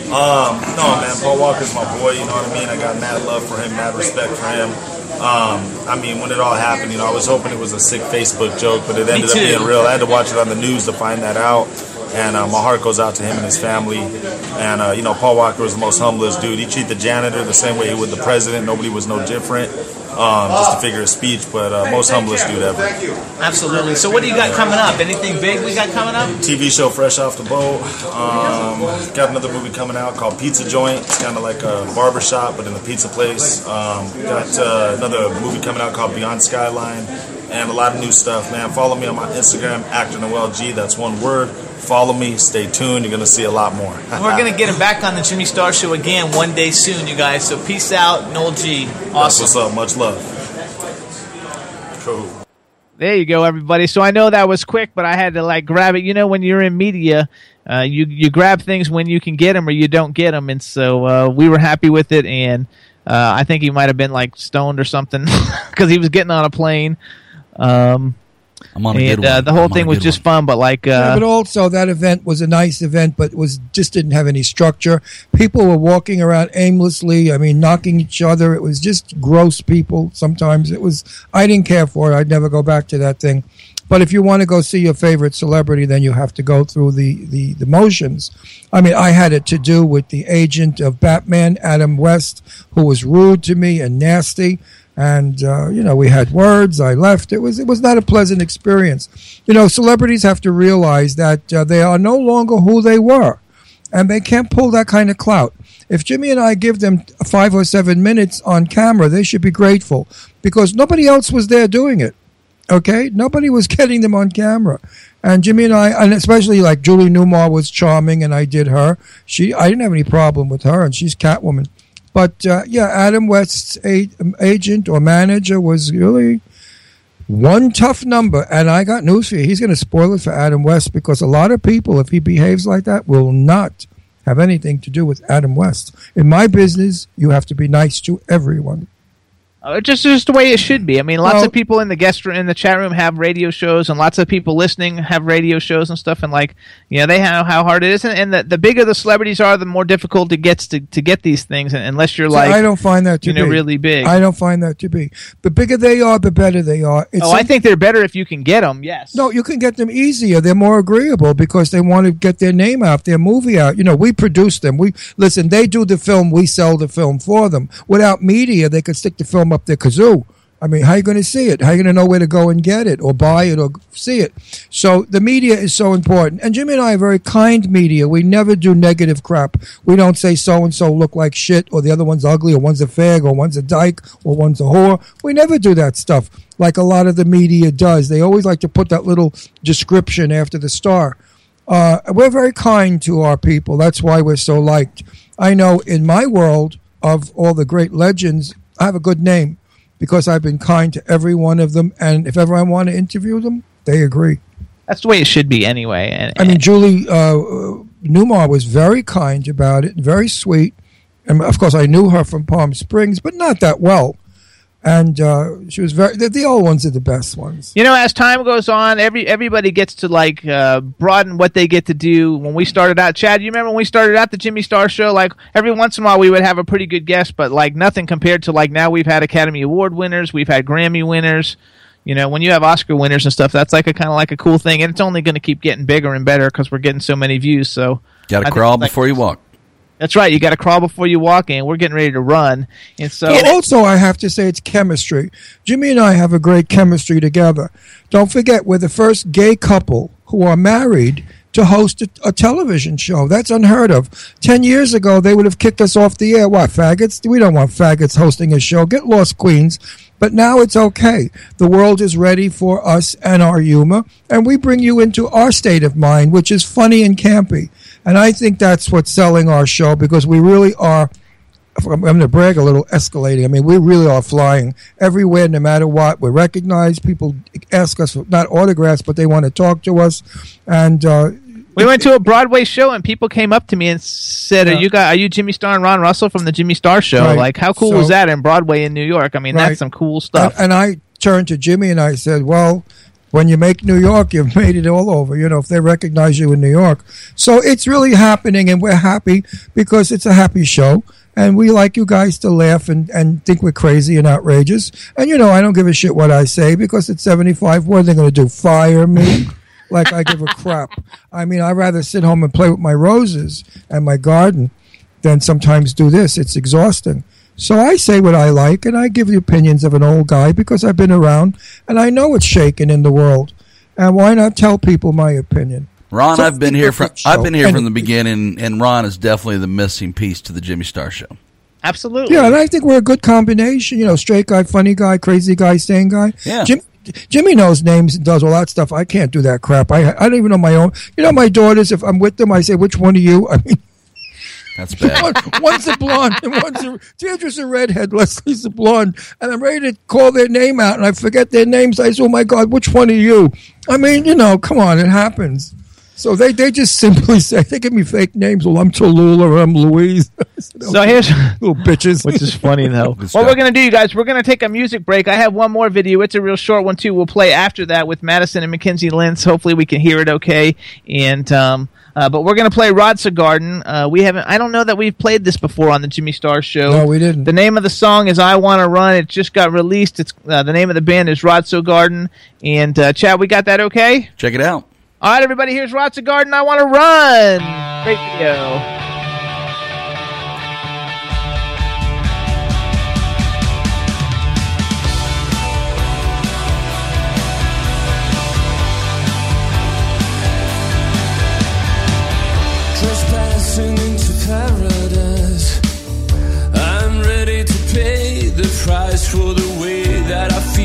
Um, no, man. Paul Walker's my boy. You know what I mean? I got mad love for him, mad respect for him. Um, I mean, when it all happened, you know, I was hoping it was a sick Facebook joke, but it ended up being real. I had to watch it on the news to find that out. And uh, my heart goes out to him and his family. And, uh, you know, Paul Walker was the most humblest dude. He treated the janitor the same way he would the president. Nobody was no different, um, just to figure a speech, but uh, most humblest dude ever. Thank you. Absolutely. So, what do you got coming up? Anything big we got coming up? TV show fresh off the boat. Um, got another movie coming out called Pizza Joint. It's kind of like a barber shop, but in a pizza place. Um, got uh, another movie coming out called Beyond Skyline, and a lot of new stuff. Man, follow me on my Instagram, actor Noel G. That's one word. Follow me. Stay tuned. You're gonna see a lot more. We're going to get him back on the Jimmy Star Show again one day soon, you guys. So, peace out. Noel G. That's Awesome. what's up. Much love. Cool. There you go, everybody. So I know that was quick, but I had to like grab it. You know, when you're in media, uh, you you grab things when you can get them or you don't get them, and so uh, we were happy with it. And uh, I think he might have been like stoned or something because he was getting on a plane. Um, I'm on a And, good uh, the whole I'm thing was just one. fun, but like, uh, yeah, but also that event was a nice event, but was just didn't have any structure. People were walking around aimlessly. I mean, knocking each other. It was just gross people. Sometimes it was. I didn't care for it. I'd never go back to that thing. But if you want to go see your favorite celebrity, then you have to go through the, the, the motions. I mean, I had it to do with the agent of Batman, Adam West, who was rude to me and nasty. And uh, you know, we had words. I left. It was it was not a pleasant experience. You know, celebrities have to realize that uh, they are no longer who they were, and they can't pull that kind of clout. If Jimmy and I give them five or seven minutes on camera, they should be grateful because nobody else was there doing it. Okay, nobody was getting them on camera, and Jimmy and I, and especially like Julie Newmar was charming, and I did her. She, I didn't have any problem with her, and she's Catwoman. But uh, yeah, Adam West's a- um, agent or manager was really one tough number, and I got news for you. He's going to spoil it for Adam West because a lot of people, if he behaves like that, will not have anything to do with Adam West. In my business, you have to be nice to everyone. Uh, just just the way it should be. I mean, lots Well- of people in the guest room, in the chat room have radio shows, and lots of people listening have radio shows and stuff. And like, you know, they know how hard it is. And, and the, the bigger the celebrities are, the more difficult it gets to, to get these things. And unless you're like, I don't find that to you know, be really big. I don't find that to be. The bigger they are, the better they are. It's oh, I think they're better if you can get them. Yes. No, you can get them easier. They're more agreeable because they want to get their name out, their movie out. You know, we produce them. We listen. They do the film. We sell the film for them. Without media, they could stick the film up their kazoo. I mean, how are you going to see it? How are you going to know where to go and get it or buy it or see it? So the media is so important. And Jimmy and I are very kind media. We never do negative crap. We don't say so and so look like shit or the other one's ugly or one's a fag or one's a dyke or one's a whore. We never do that stuff like a lot of the media does. They always like to put that little description after the star. Uh, we're very kind to our people. That's why we're so liked. I know in my world of all the great legends, I have a good name because I've been kind to every one of them. And if ever I want to interview them, they agree. That's the way it should be anyway. And, I mean, Julie uh, Newmar was very kind about it, very sweet. And of course, I knew her from Palm Springs, but not that well. And uh, she was very. The, the old ones are the best ones. You know, as time goes on, every everybody gets to like uh, broaden what they get to do. When we started out, Chad, you remember when we started out the Jimmy Star Show? Like every once in a while, we would have a pretty good guest, but like nothing compared to like now we've had Academy Award winners, we've had Grammy winners. You know, when you have Oscar winners and stuff, that's like a kind of like a cool thing, and it's only going to keep getting bigger and better because we're getting so many views. So, got to think, crawl like- before you walk. That's right. You got to crawl before you walk in. We're getting ready to run, and so So also, I have to say it's chemistry. Jimmy and I have a great chemistry together. Don't forget, we're the first gay couple who are married to host a, a television show. That's unheard of. Ten years ago, they would have kicked us off the air. Why, faggots? We don't want faggots hosting a show. Get lost, Queens. But now it's okay. The world is ready for us and our humor, and we bring you into our state of mind, which is funny and campy. And I think that's what's selling our show because we really are I'm going to brag a little, escalating. I mean, we really are flying everywhere, no matter what. We're recognized. People ask us for not autographs, but they want to talk to us. And uh, We went to a Broadway show and people came up to me and said, "Are you guys? Are you Jimmy Star and Ron Russell from the Jimmy Star Show? Right. Like, how cool So- was that in Broadway in New York? I mean, Right. that's some cool stuff." And, and I turned to Jimmy and I said, "Well, when you make New York, you've made it all over. You know, if they recognize you in New York, so it's really happening, and we're happy because it's a happy show." And we like you guys to laugh and, and think we're crazy and outrageous. And you know, I don't give a shit what I say because it's 75. What are they going to do? Fire me? like I give a crap. I mean, I'd rather sit home and play with my roses and my garden than sometimes do this. It's exhausting. So I say what I like, and I give the opinions of an old guy because I've been around and I know it's shaking in the world. And why not tell people my opinion? Ron, So I've been here from. I've been here And- from the beginning, and Ron is definitely the missing piece to the Jimmy Star Show. Absolutely. Yeah, and I think we're a good combination. You know, straight guy, funny guy, crazy guy, sane guy. Yeah. Jim, Jimmy knows names and does all that stuff. I can't do that crap. I I don't even know my own. You know, my daughters. If I'm with them, I say, "Which one are you?" I mean, That's bad. one, one's a blonde and one's a Deirdre's a redhead. Leslie's a blonde, and I'm ready to call their name out, and I forget their names. I say, "Oh my God, which one are you?" I mean, you know, come on, it happens. So they, they just simply say they give me fake names. Well, I'm Tallulah or I'm Louise. So here's little bitches, which is funny though. Good what stuff. we're gonna do, you guys, we're gonna take a music break. I have one more video. It's a real short one too. We'll play after that with Madison and McKenzie Lintz. Hopefully, we can hear it okay. And um, uh, but we're gonna play Rod Garden. Uh, we haven't. I don't know that we've played this before on the Jimmy Star Show. No, we didn't. The name of the song is "I Want to Run." It just got released. It's uh, the name of the band is Rod Garden. And uh, Chad, we got that okay? Check it out. All right, everybody. Here's Rod Garden. I want to run. Great video. Trespassing into paradise. I'm ready to pay the price for the way that I feel.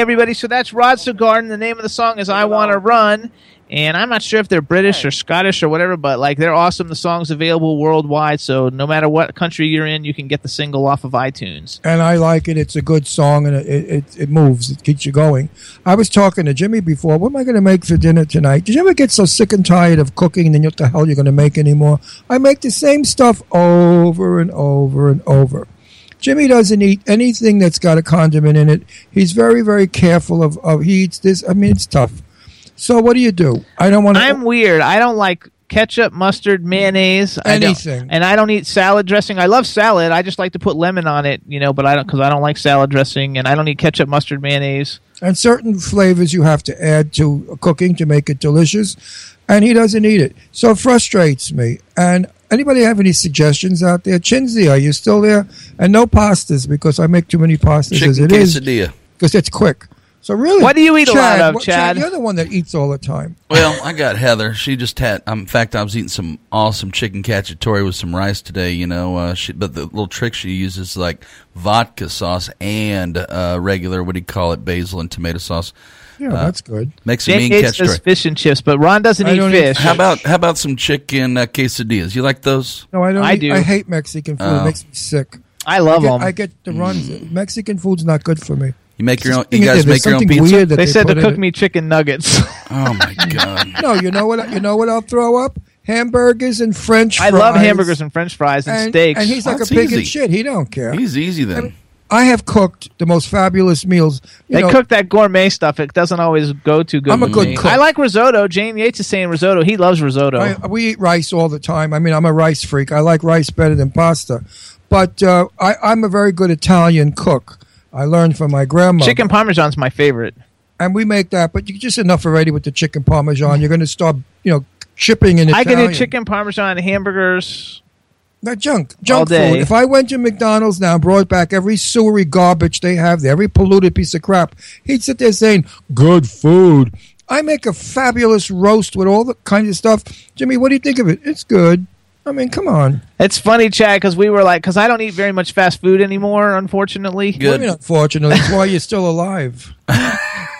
Everybody. So that's Rod Garden. The name of the song is I Want to Run. And I'm not sure if they're British or Scottish or whatever, but like they're awesome. The song's available worldwide. So no matter what country you're in, you can get the single off of iTunes. and I like it. It's a good song, and it, it, it moves. It keeps you going. I was talking to Jimmy before. What am I going to make for dinner tonight? Did you ever get so sick and tired of cooking, and then what the hell you're going to make anymore? I make the same stuff over and over and over. Jimmy doesn't eat anything that's got a condiment in it. He's very, very careful of, of he eats this. I mean, it's tough. So what do you do? I don't want to. I'm weird. I don't like ketchup, mustard, mayonnaise, I Anything. and I don't eat salad dressing. I love salad. I just like to put lemon on it, you know. But I don't because I don't like salad dressing, and I don't eat ketchup, mustard, mayonnaise. and certain flavors you have to add to cooking to make it delicious. And he doesn't eat it, so it frustrates me. And anybody have any suggestions out there? Chinzy, are you still there? And no pastas because I make too many pastas as Chicken it is quesadilla. because it's quick. So really, What do you eat a lot of, what- Chad? You're the one that eats all the time. Well, I got Heather. She just had. Um, in fact, I was eating some awesome chicken cacciatore with some rice today. You know, uh, she, but the little trick she uses like vodka sauce and uh, regular. What do you call it? Basil and tomato sauce. Yeah, Uh, that's good. Makes some Jane mean Yates does cacciatore. fish and chips, but Ron doesn't eat don't eat fish. How about how about some chicken uh, quesadillas? You like those? No, I don't. I eat- do. I hate Mexican food. Oh. It makes me sick. I love I get, them. I get the runs. Mexican food's not good for me. You make your own. You guys make your own pizza. weird that they said to cook it. me chicken nuggets. Oh my god! No, you know what? You know what? I'll throw up hamburgers and French. I fries. love hamburgers and French fries and, and, steaks. And he's like That's a pig in easy. shit. He don't care. He's easy then. I have cooked the most fabulous meals. They know, cook that gourmet stuff. It doesn't always go too good. I'm a good me. cook. I like risotto. Jane Yates is saying risotto. He loves risotto. I, we eat rice all the time. I mean, I'm a rice freak. I like rice better than pasta. But uh, I, I'm a very good Italian cook. I learned from my grandma. Chicken parmesan's my favorite. and we make that. But you just enough already with the chicken parmesan. You're going to start, you know, chipping in I can do chicken parmesan, hamburgers. That junk, junk day. food. If I went to McDonald's now and brought back every sewery garbage they have there, every polluted piece of crap, he'd sit there saying, "Good food." I make a fabulous roast with all the kinds of stuff. Jimmy, what do you think of it? It's good. I mean, come on. It's funny, Chad, because we were like, because I don't eat very much fast food anymore, unfortunately. What do you mean, unfortunately, that's why you're still alive.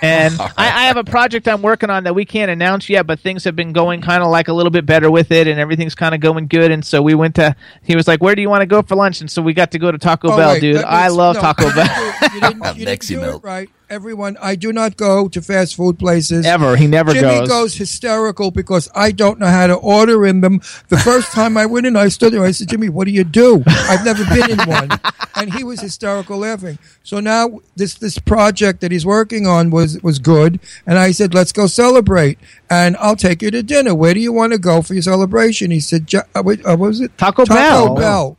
And I, I have a project I'm working on that we can't announce yet, but things have been going kind of like a little bit better with it, and everything's kind of going good. And so we went to. He was like, "Where do you want to go for lunch?" And so we got to go to Taco Oh, Bell, wait, dude. that I love no, Taco Bell. didn't you didn't, you didn't do milk. it right. Everyone, I do not go to fast food places. Ever. He never goes. Jimmy goes. hysterical because I don't know how to order in them. The first time I went in, I stood there. I said, Jimmy, what do you do? I've never been in one. And he was hysterical laughing. So now this this project that he's working on was was good. And I said, let's go celebrate. And I'll take you to dinner. Where do you want to go for your celebration? He said, "Ja- uh, uh, what was it? Taco Taco Bell. Taco Bell.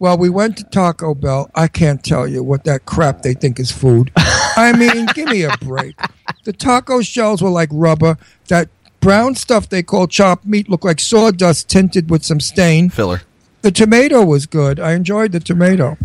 Well, we went to Taco Bell. I can't tell you what that crap they think is food. I mean, give me a break. The taco shells were like rubber. That brown stuff they call chopped meat looked like sawdust tinted with some stain. Filler. The tomato was good. I enjoyed the tomato.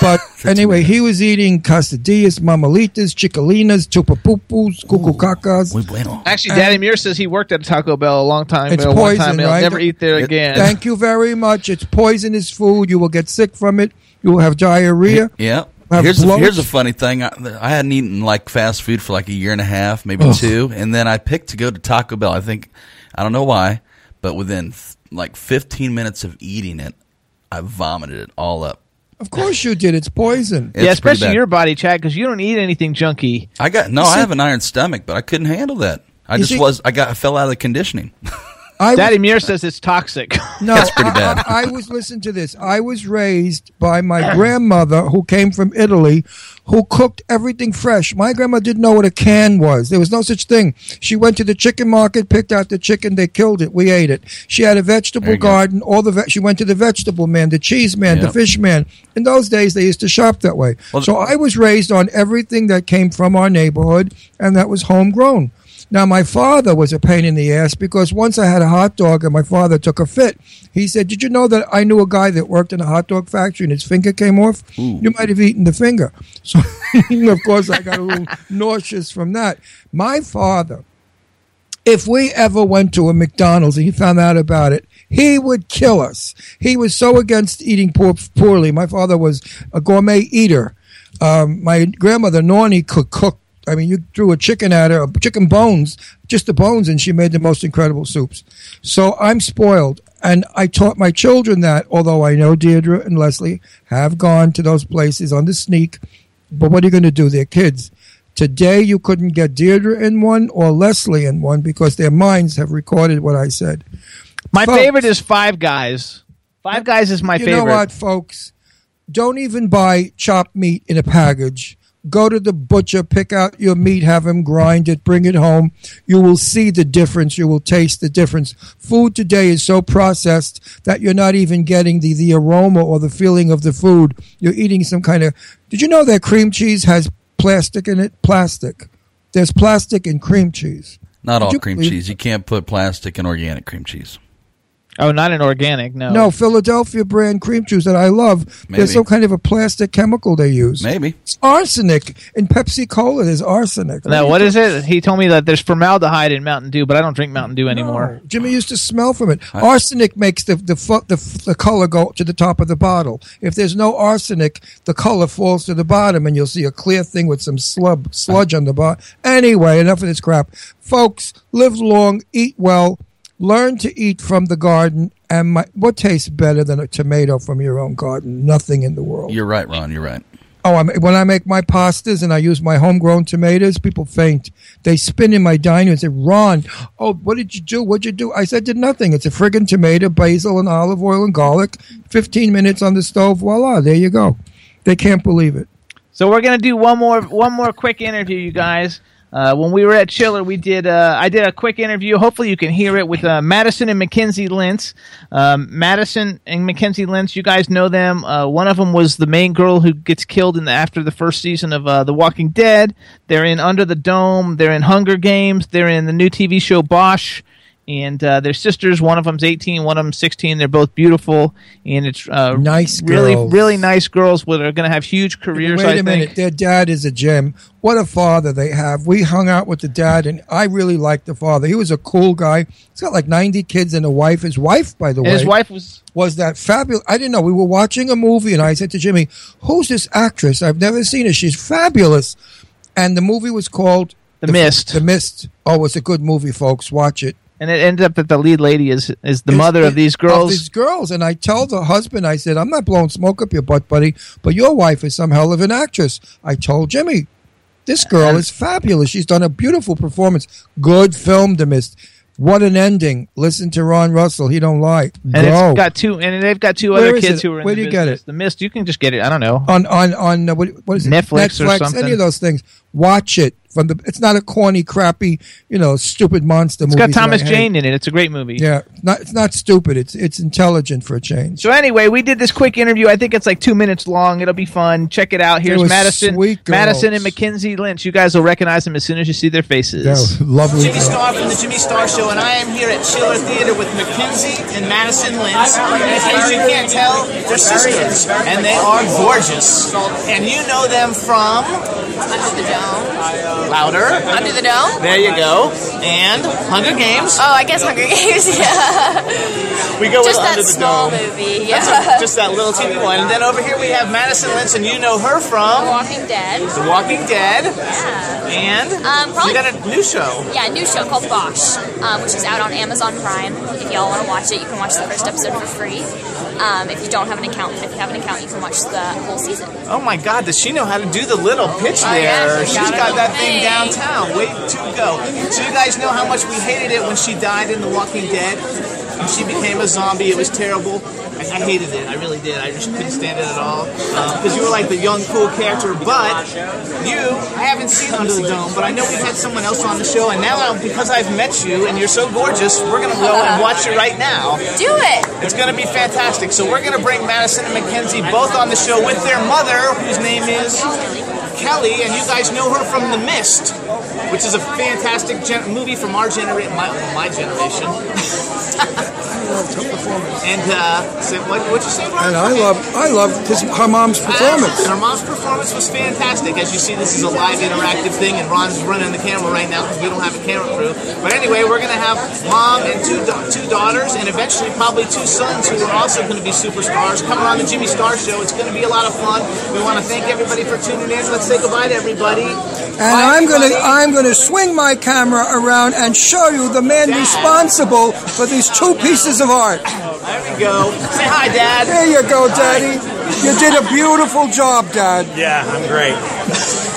But anyway, he was eating quesadillas, mamalitas, chicolinas, chupapupus, cucucacas. Muy bueno. Actually, Daddy Muir says he worked at Taco Bell a long time It's ago. one poison, time. He'll right? never eat there again. Thank you very much. It's poisonous food. You will get sick from it. You will have diarrhea. Yeah. Have Here's a, here's a funny thing. I, I hadn't eaten like fast food for like a year and a half, maybe Ugh. two, and then I picked to go to Taco Bell. I think I don't know why, but within th- like 15 minutes of eating it, I vomited it all up. Of course you did. It's poison. It's yeah, especially your body, Chad, because you don't eat anything junky. I got no. You I have an iron stomach, but I couldn't handle that. I just see- was. I got. I fell out of the conditioning. I Daddy Muir says it's toxic. No, That's pretty bad. I, I was listen to this. I was raised by my grandmother who came from Italy, who cooked everything fresh. My grandma didn't know what a can was. There was no such thing. She went to the chicken market, picked out the chicken, they killed it, we ate it. She had a vegetable you go. garden. All the ve- she went to the vegetable man, the cheese man, the Yep. fish man. In those days, they used to shop that way. Well, so I was raised on everything that came from our neighborhood, and that was homegrown. Now, my father was a pain in the ass because once I had a hot dog and my father took a fit. He said, Did you know that I knew a guy that worked in a hot dog factory and his finger came off? You might have eaten the finger. So, of course, I got a little nauseous from that. My father, if we ever went to a McDonald's and he found out about it, he would kill us. He was so against eating poor, poorly. My father was a gourmet eater. Um, my grandmother, Nornie, could cook. I mean, you threw a chicken at her, chicken bones, just the bones, and she made the most incredible soups. So I'm spoiled. And I taught my children that, although I know Deirdre and Leslie have gone to those places on the sneak. But what are you going to do? They're kids. Today, you couldn't get Deirdre in one or Leslie in one because their minds have recorded what I said. My Folks, favorite is Five Guys. Five Guys is my you favorite. You know what, folks? don't even buy chopped meat in a package. Go to the butcher, pick out your meat, have him grind it, bring it home. You will see the difference. You will taste the difference. Food today is so processed that you're not even getting the, the aroma or the feeling of the food. You're eating some kind of. Did you know that cream cheese has plastic in it? Plastic. There's plastic in cream cheese. Not Did all cream cheese. You can't put plastic in organic cream cheese. Oh, not an organic. No. No, Philadelphia brand cream cheese that I love. Maybe. There's some kind of a plastic chemical they use. Maybe. It's arsenic in Pepsi Cola. There's arsenic. Now, what is it? He told me that there's formaldehyde in Mountain Dew, but I don't drink Mountain Dew anymore. Jimmy used to smell from it. Arsenic makes the the, fu- the the color go to the top of the bottle. If there's no arsenic, the color falls to the bottom, and you'll see a clear thing with some slub sludge on the bottom. Anyway, enough of this crap, folks. Live long, eat well, learn to eat from the garden. And my, what tastes better than a tomato from your own garden? Nothing in the world. You're right, Ron. You're right. Oh, I when I make my pastas and I use my homegrown tomatoes, people faint. They spin in my dining room and say, Ron, oh, what did you do? What'd you do? I said, did nothing. It's a friggin' tomato, basil, and olive oil and garlic. 15 minutes on the stove. Voila, there you go. They can't believe it. So we're gonna do one more one more quick interview, you guys. Uh, when we were at Chiller, we did uh, I did a quick interview. Hopefully, you can hear it with uh, Madison and McKenzie Lintz. Um, Madison and McKenzie Lintz, you guys know them. Uh, one of them was the main girl who gets killed in the, after the first season of uh, The Walking Dead. They're in Under the Dome. They're in Hunger Games. They're in the new TV show Bosch. And uh, they're sisters. One of them's 18, one of them's 16. They're both beautiful, and it's uh, Nice really, girls. really nice girls. That are going to have huge careers. Wait a minute. Their dad is a gem. What a father they have. We hung out with the dad, and I really liked the father. He was a cool guy. He's got like 90 kids and a wife. His wife, by the And way. his wife was was that fabulous. I didn't know. We were watching a movie, and I said to Jimmy, "Who's this actress? I've never seen her. She's fabulous." And the movie was called The Mist. The Mist. Oh, it's a good movie, folks. Watch it. And it ended up that the lead lady is is the It's- mother of these girls. these girls, and I tell the husband, I said, "I'm not blowing smoke up your butt, buddy, but your wife is some hell of an actress." I told Jimmy, "This girl is fabulous. She's done a beautiful performance. Good film, The Mist. What an ending! Listen to Ron Russell. He don't lie. and Go. it's got two, and they've got two Where other kids it? who are in Where do you get it? The Mist. You can just get it. I don't know. on on on uh, what, what is it? Netflix or something. Any of those things. Watch it from the. It's not a corny, crappy, you know, stupid monster It's movie. got Thomas Jane in it. It's a great movie. Yeah, not it's not stupid. It's it's intelligent for a change. So anyway, we did this quick interview. I think it's like two minutes long. It'll be fun. Check it out. Here's were Madison. Madison and McKenzie Lintz. You guys will recognize them as soon as you see their faces. Yeah, lovely. Jimmy Star from the Jimmy Star Show, and I am here at Chiller Theater with McKenzie and Madison Lintz. And in case you can't tell, they're sisters, and they are gorgeous. And you know them from Under the Dome. Uh, Louder. Under the Dome? There you go. And Hunger Games. Oh, I guess Hunger Games, yeah. We go Just with that Under the small Dome. movie, yeah. a- just that little teeny one. And then over here we have Madison Lintz, and you know her from The Walking Dead. The Walking Dead. Yeah. And Um, probably- you got a new show. Yeah, a new show called Bosch, um, which is out on Amazon Prime. If y'all want to watch it, you can watch the first episode for free. Um, if you don't have an account, if you have an account, you can watch the whole season. Oh my God, does she know how to do the little pitch Oh, there? yeah, she She's got got that thing Hey. downtown. Way to go. So you guys know how much we hated it when she died in The Walking Dead. She became a zombie. It was terrible. I, hated it. I really did. I just couldn't stand it at all. Um, because you were like the young, cool character. But you, I haven't seen Under the Dome, but I know we've had someone else on the show. And now, because I've met you and you're so gorgeous, we're going to go and watch it right now. Do it! It's going to be fantastic. So we're going to bring Madison and McKenzie both on the show with their mother, whose name is Kelly, and you guys know her from The Mist, which is a fantastic gen- movie from our generation, my, my generation. and uh, so what what you say, Brian? And I love I love his her mom's performance. And her mom's performance was fantastic. As you see, this is a live interactive thing, and Ron's running the camera right now because we don't have a camera crew. But anyway, we're going to have mom and two da- two daughters, and eventually probably two sons who are also going to be superstars coming on the Jimmy Star Show. It's going to be a lot of fun. We want to thank everybody for tuning in. Let's say goodbye to everybody. And I'm gonna I'm gonna swing my camera around and show you the man responsible for these two pieces of art. There we go. Say hi, Dad. There you go, Daddy. You did a beautiful job, Dad. Yeah, I'm great.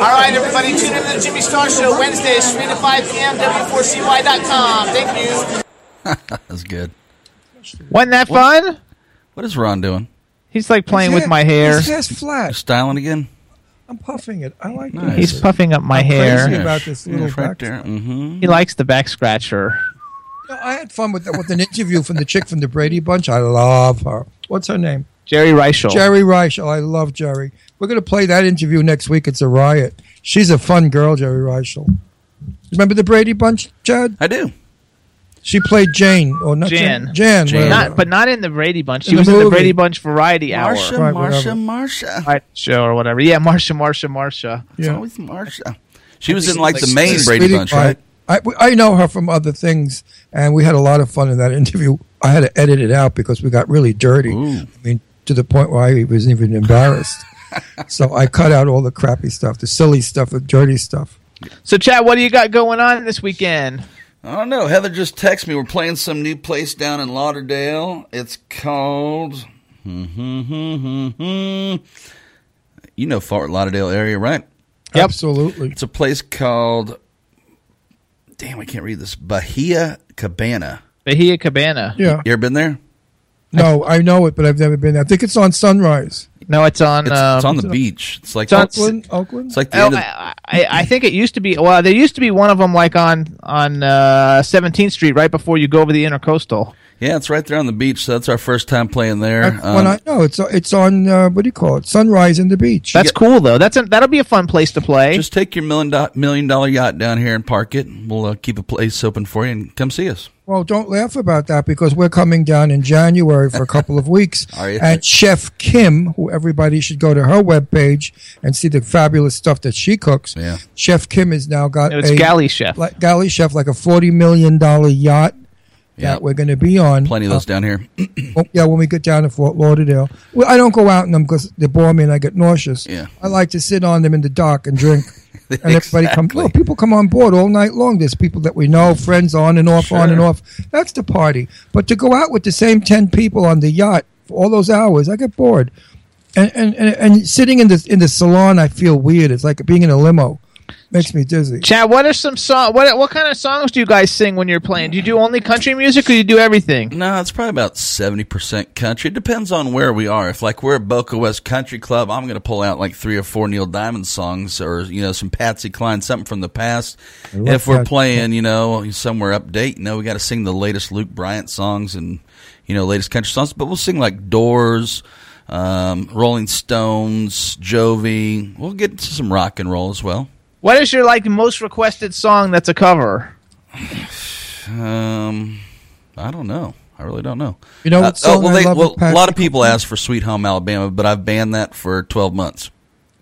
All right, everybody, tune in to the Jimmy Star Show Wednesdays, 3 to 5 p.m. W4CY.com. Thank you. That's good. Wasn't that fun? What is Ron doing? He's like playing with my hair. His hair's flat. Styling again. I'm puffing it. I like Nice. He's puffing up my I'm hair. crazy about this little Yes, right there. Mm-hmm. He likes the back scratcher. No, I had fun with with an interview from the chick from the Brady Bunch. I love her. What's her name? Geri Reischl. Geri Reischl. I love Geri. We're going to play that interview next week. It's a riot. She's a fun girl, Geri Reischl. Remember the Brady Bunch, Chad? I do. She played Jane or not Jan. Jan. Jan. whatever. Not, but not in the Brady Bunch. She In the was in the. Brady Bunch Variety Hour. Marsha, Right, Marsha. Marsha. Right, show or whatever. Yeah, Marsha, Marsha, Marsha. It's always Marsha. She was in like the main she's Brady Bunch, quiet. right? I, I know her from other things, and we had a lot of fun in that interview. I had to edit it out because we got really dirty. I mean, to the point where I was even embarrassed. so I cut out all the crappy stuff, the silly stuff, the dirty stuff. So, Chad, what do you got going on this weekend? I don't know. Heather just texted me. We're playing some new place down in Lauderdale. It's called. Hmm, hmm, hmm, you know Fort Lauderdale area, right? Absolutely. It's a place called. Damn, I can't read this. Bahia Cabana. Bahia Cabana. Yeah. You ever been there? No, I know it, but I've never been there. I think it's on Sunrise. No, it's on. It's, um, it's on the beach. It's like it's on- Oakland, Oakland. It's like the Oh, end of, I, I, I think it used to be. Well, there used to be one of them like on on uh, 17th Street, right before you go over the Intercoastal. yeah, it's right there on the beach. So that's our first time playing there. That's when Um, I know it's it's on uh, what do you call it? Sunrise in the beach. That's cool though. That's a, that'll be a fun place to play. just take your million do- million dollar yacht down here and park it. We'll uh, keep a place open for you and come see us. Well, don't laugh about that because we're coming down in January for a couple of weeks. Are you? And Chef Kim, who everybody should go to her webpage and see the fabulous stuff that she cooks. Yeah. Chef Kim has now got It's a Galley Chef. like galley chef, like a forty million dollar yacht Yeah. that we're going to be on. Plenty of those uh, down here. Oh, yeah, when we get down to Fort Lauderdale. Well, I don't go out in them because they bore me and I get nauseous. Yeah. I like to sit on them in the dark and drink. And everybody come. Exactly. Well, people come on board all night long. There's people that we know, friends on and off, on and off. That's the party. But to go out with the same ten people on the yacht for all those hours, I get bored. And and, and, and sitting in the in the salon, I feel weird. It's like being in a limo. Makes me dizzy. Chad, what are some song? What what kind of songs do you guys sing when you're playing? Do you do only country music, or do you do everything? No, it's probably about seventy percent country. It depends on where we are. If like we're at Boca West Country Club, I'm going to pull out like three or four Neil Diamond songs, or you know some Patsy Cline, something from the past. If we're playing, you know, somewhere update, you know, we got to sing the latest Luke Bryant songs and you know latest country songs. But we'll sing like Doors, um, Rolling Stones, Jovi. We'll get to some rock and roll as well. What is your like most requested song that's a cover? Um, I don't know. I really don't know. You know what Uh, song well, I they, love well a lot of people ask for "Sweet Home Alabama," but I've banned that for twelve months.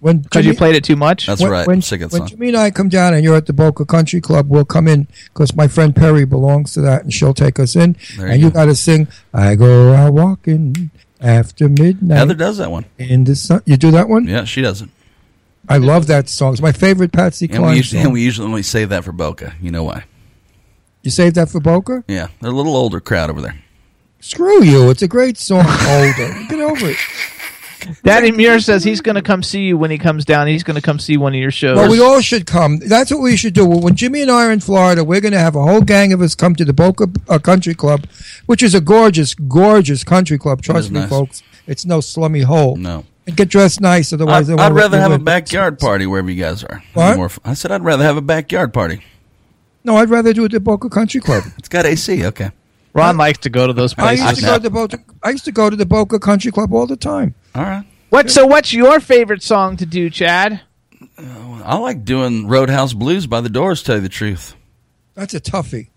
When Because you played it too much. That's when, right. When, I'm sick of when song. Jimmy and I come down and you're at the Boca Country Club, we'll come in because my friend Perry belongs to that and she'll take us in. There and you you go. got to sing, I go out walking after midnight. Heather does that one. In the sun. You do that one? Yeah, she does it. I love that song. It's my favorite Patsy And we, Cline usually, song. and we usually only save that for Boca. You know why? you saved that for Boca? Yeah, they're a little older crowd over there. Screw you. It's a great song. Older. Get over it. Daddy Muir says he's going to come see you when he comes down. He's going to come see one of your shows. Well, we all should come. That's what we should do. When Jimmy and I are in Florida, we're going to have a whole gang of us come to the Boca uh, Country Club, which is a gorgeous, gorgeous country club. Trust me, nice. folks. It's no slummy hole. No. And get dressed nice, otherwise I'd, I'd rather have a in. backyard party wherever you guys are. What? More f- I said I'd rather have a backyard party. No, I'd rather do it at the Boca Country Club. It's got AC. Okay. Ron likes to go to those I places. used to go to the Boca. I used to go to the Boca Country Club all the time. All right. What? So, what's your favorite song to do, Chad? Uh, I like doing Roadhouse Blues by the Doors. Tell you the truth. That's a toughie.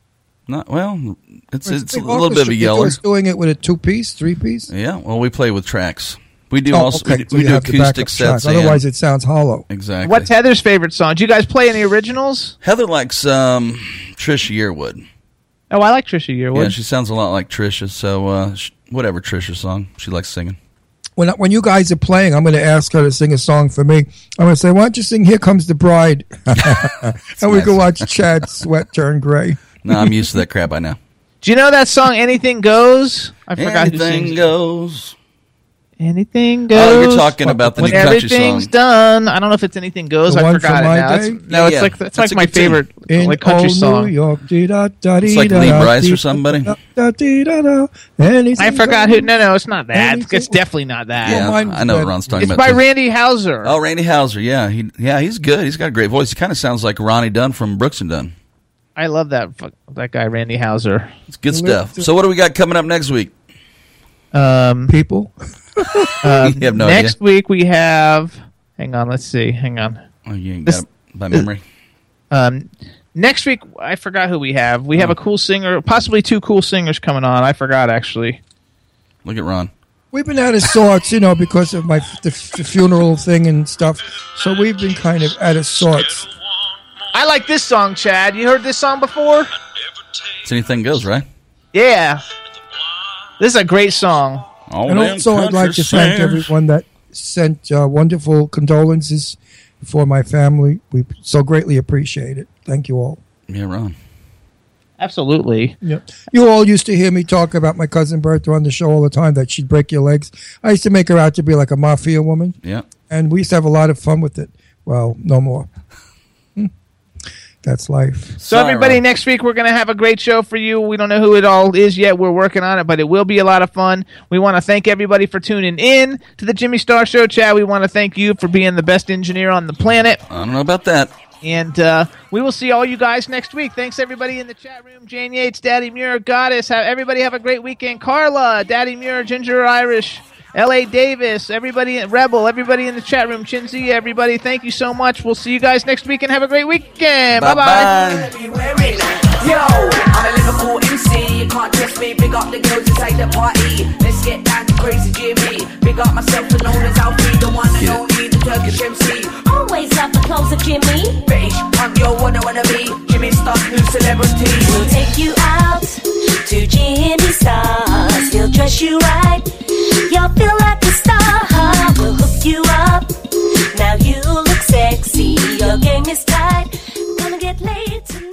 Not well. It's it's a big little bit of a You yeller. was doing it with a two piece, three piece. Yeah. Well, we play with tracks. We do Oh, also okay. we do, so we do have the backup acoustic sets. and- Otherwise, it sounds hollow. exactly. What's Heather's favorite song? Do you guys play any originals? Heather likes um, Trisha Yearwood. Oh, I like Trisha Yearwood. Yeah, she sounds a lot like Trisha. So uh, sh- whatever Trisha song she likes singing. When when you guys are playing, I'm going to ask her to sing a song for me. I'm going to say, "Why don't you sing Here Comes the Bride?" and we nice. can watch Chad sweat turn gray. No, I'm used to that crap by now. Do you know that song "Anything Goes"? I forgot who Anything sings. It. goes. Anything Oh, you're talking about the new country song. everything's done. I don't know if it's anything goes. The I forgot it my now. day? It's, no, Yeah, it's yeah. like it's That's like my favorite In like country song. New York, dee-da-da-dee-da-da, It's like Lee Brice or dee-da-da, somebody. dee-da-da-dee-da-da. I forgot who. No, no, it's not that. It's, Anything- it's definitely not that. Yeah, mine I know what better. Ron's talking It's about. by too. Randy Houser. Oh, Randy Houser. Yeah, he yeah he's good. He's got a great voice. He kind of sounds like Ronnie Dunn from Brooks and Dunn. I love that that guy Randy Houser. It's good stuff. So what do we got coming up next week? Um, People. uh, You have no next idea. week we have. Hang on, let's see. Hang on. Oh, you ain't got it by memory. Um, next week I forgot who we have. We have Oh. a cool singer, possibly two cool singers coming on. I forgot actually. Look at Ron. We've been out of sorts, you know, because of my the, the funeral thing and stuff. So we've been kind of out of sorts. I like this song, Chad. You heard this song before? It's anything goes, right? Yeah. This is a great song. Oh, and also, I'd like to thank everyone that sent uh, wonderful condolences for my family. We so greatly appreciate it. Thank you all. Yeah, Ron. Absolutely. Yeah. You all used to hear me talk about my cousin Bertha on the show all the time that she'd break your legs. I used to make her out to be like a mafia woman. Yeah. And we used to have a lot of fun with it. Well, no more. That's life. So everybody, next week we're gonna have a great show for you. We don't know who it all is yet. We're working on it, but it will be a lot of fun. We want to thank everybody for tuning in to the Jimmy Star Show, Chad. We want to thank you for being the best engineer on the planet. I don't know about that. And uh, we will see all you guys next week. Thanks everybody in the chat room. Jane Yates, Daddy Muir, Goddess. Have everybody have a great weekend. Carla, Daddy Muir, Ginger Irish, L.A. Davis, everybody, Rebel, everybody in the chat room, Chinzy, everybody. Thank you so much. We'll see you guys next week and have a great weekend. Bye bye. Yo, I'm a Liverpool MC. You can't trust me. Big up the girls inside the party. Let's get down to crazy Jimmy. Big up myself and I'll Alfie, the one and only, the Turkish MC. Always love the clothes of Jimmy. Bitch, punk, yo, what I wanna be. Jimmy Star, new celebrity. We'll take you out to Jimmy Stars. He'll dress you right. You'll feel like a star. We'll hook you up. Now you look sexy. Your game is tight. Gonna get laid tonight.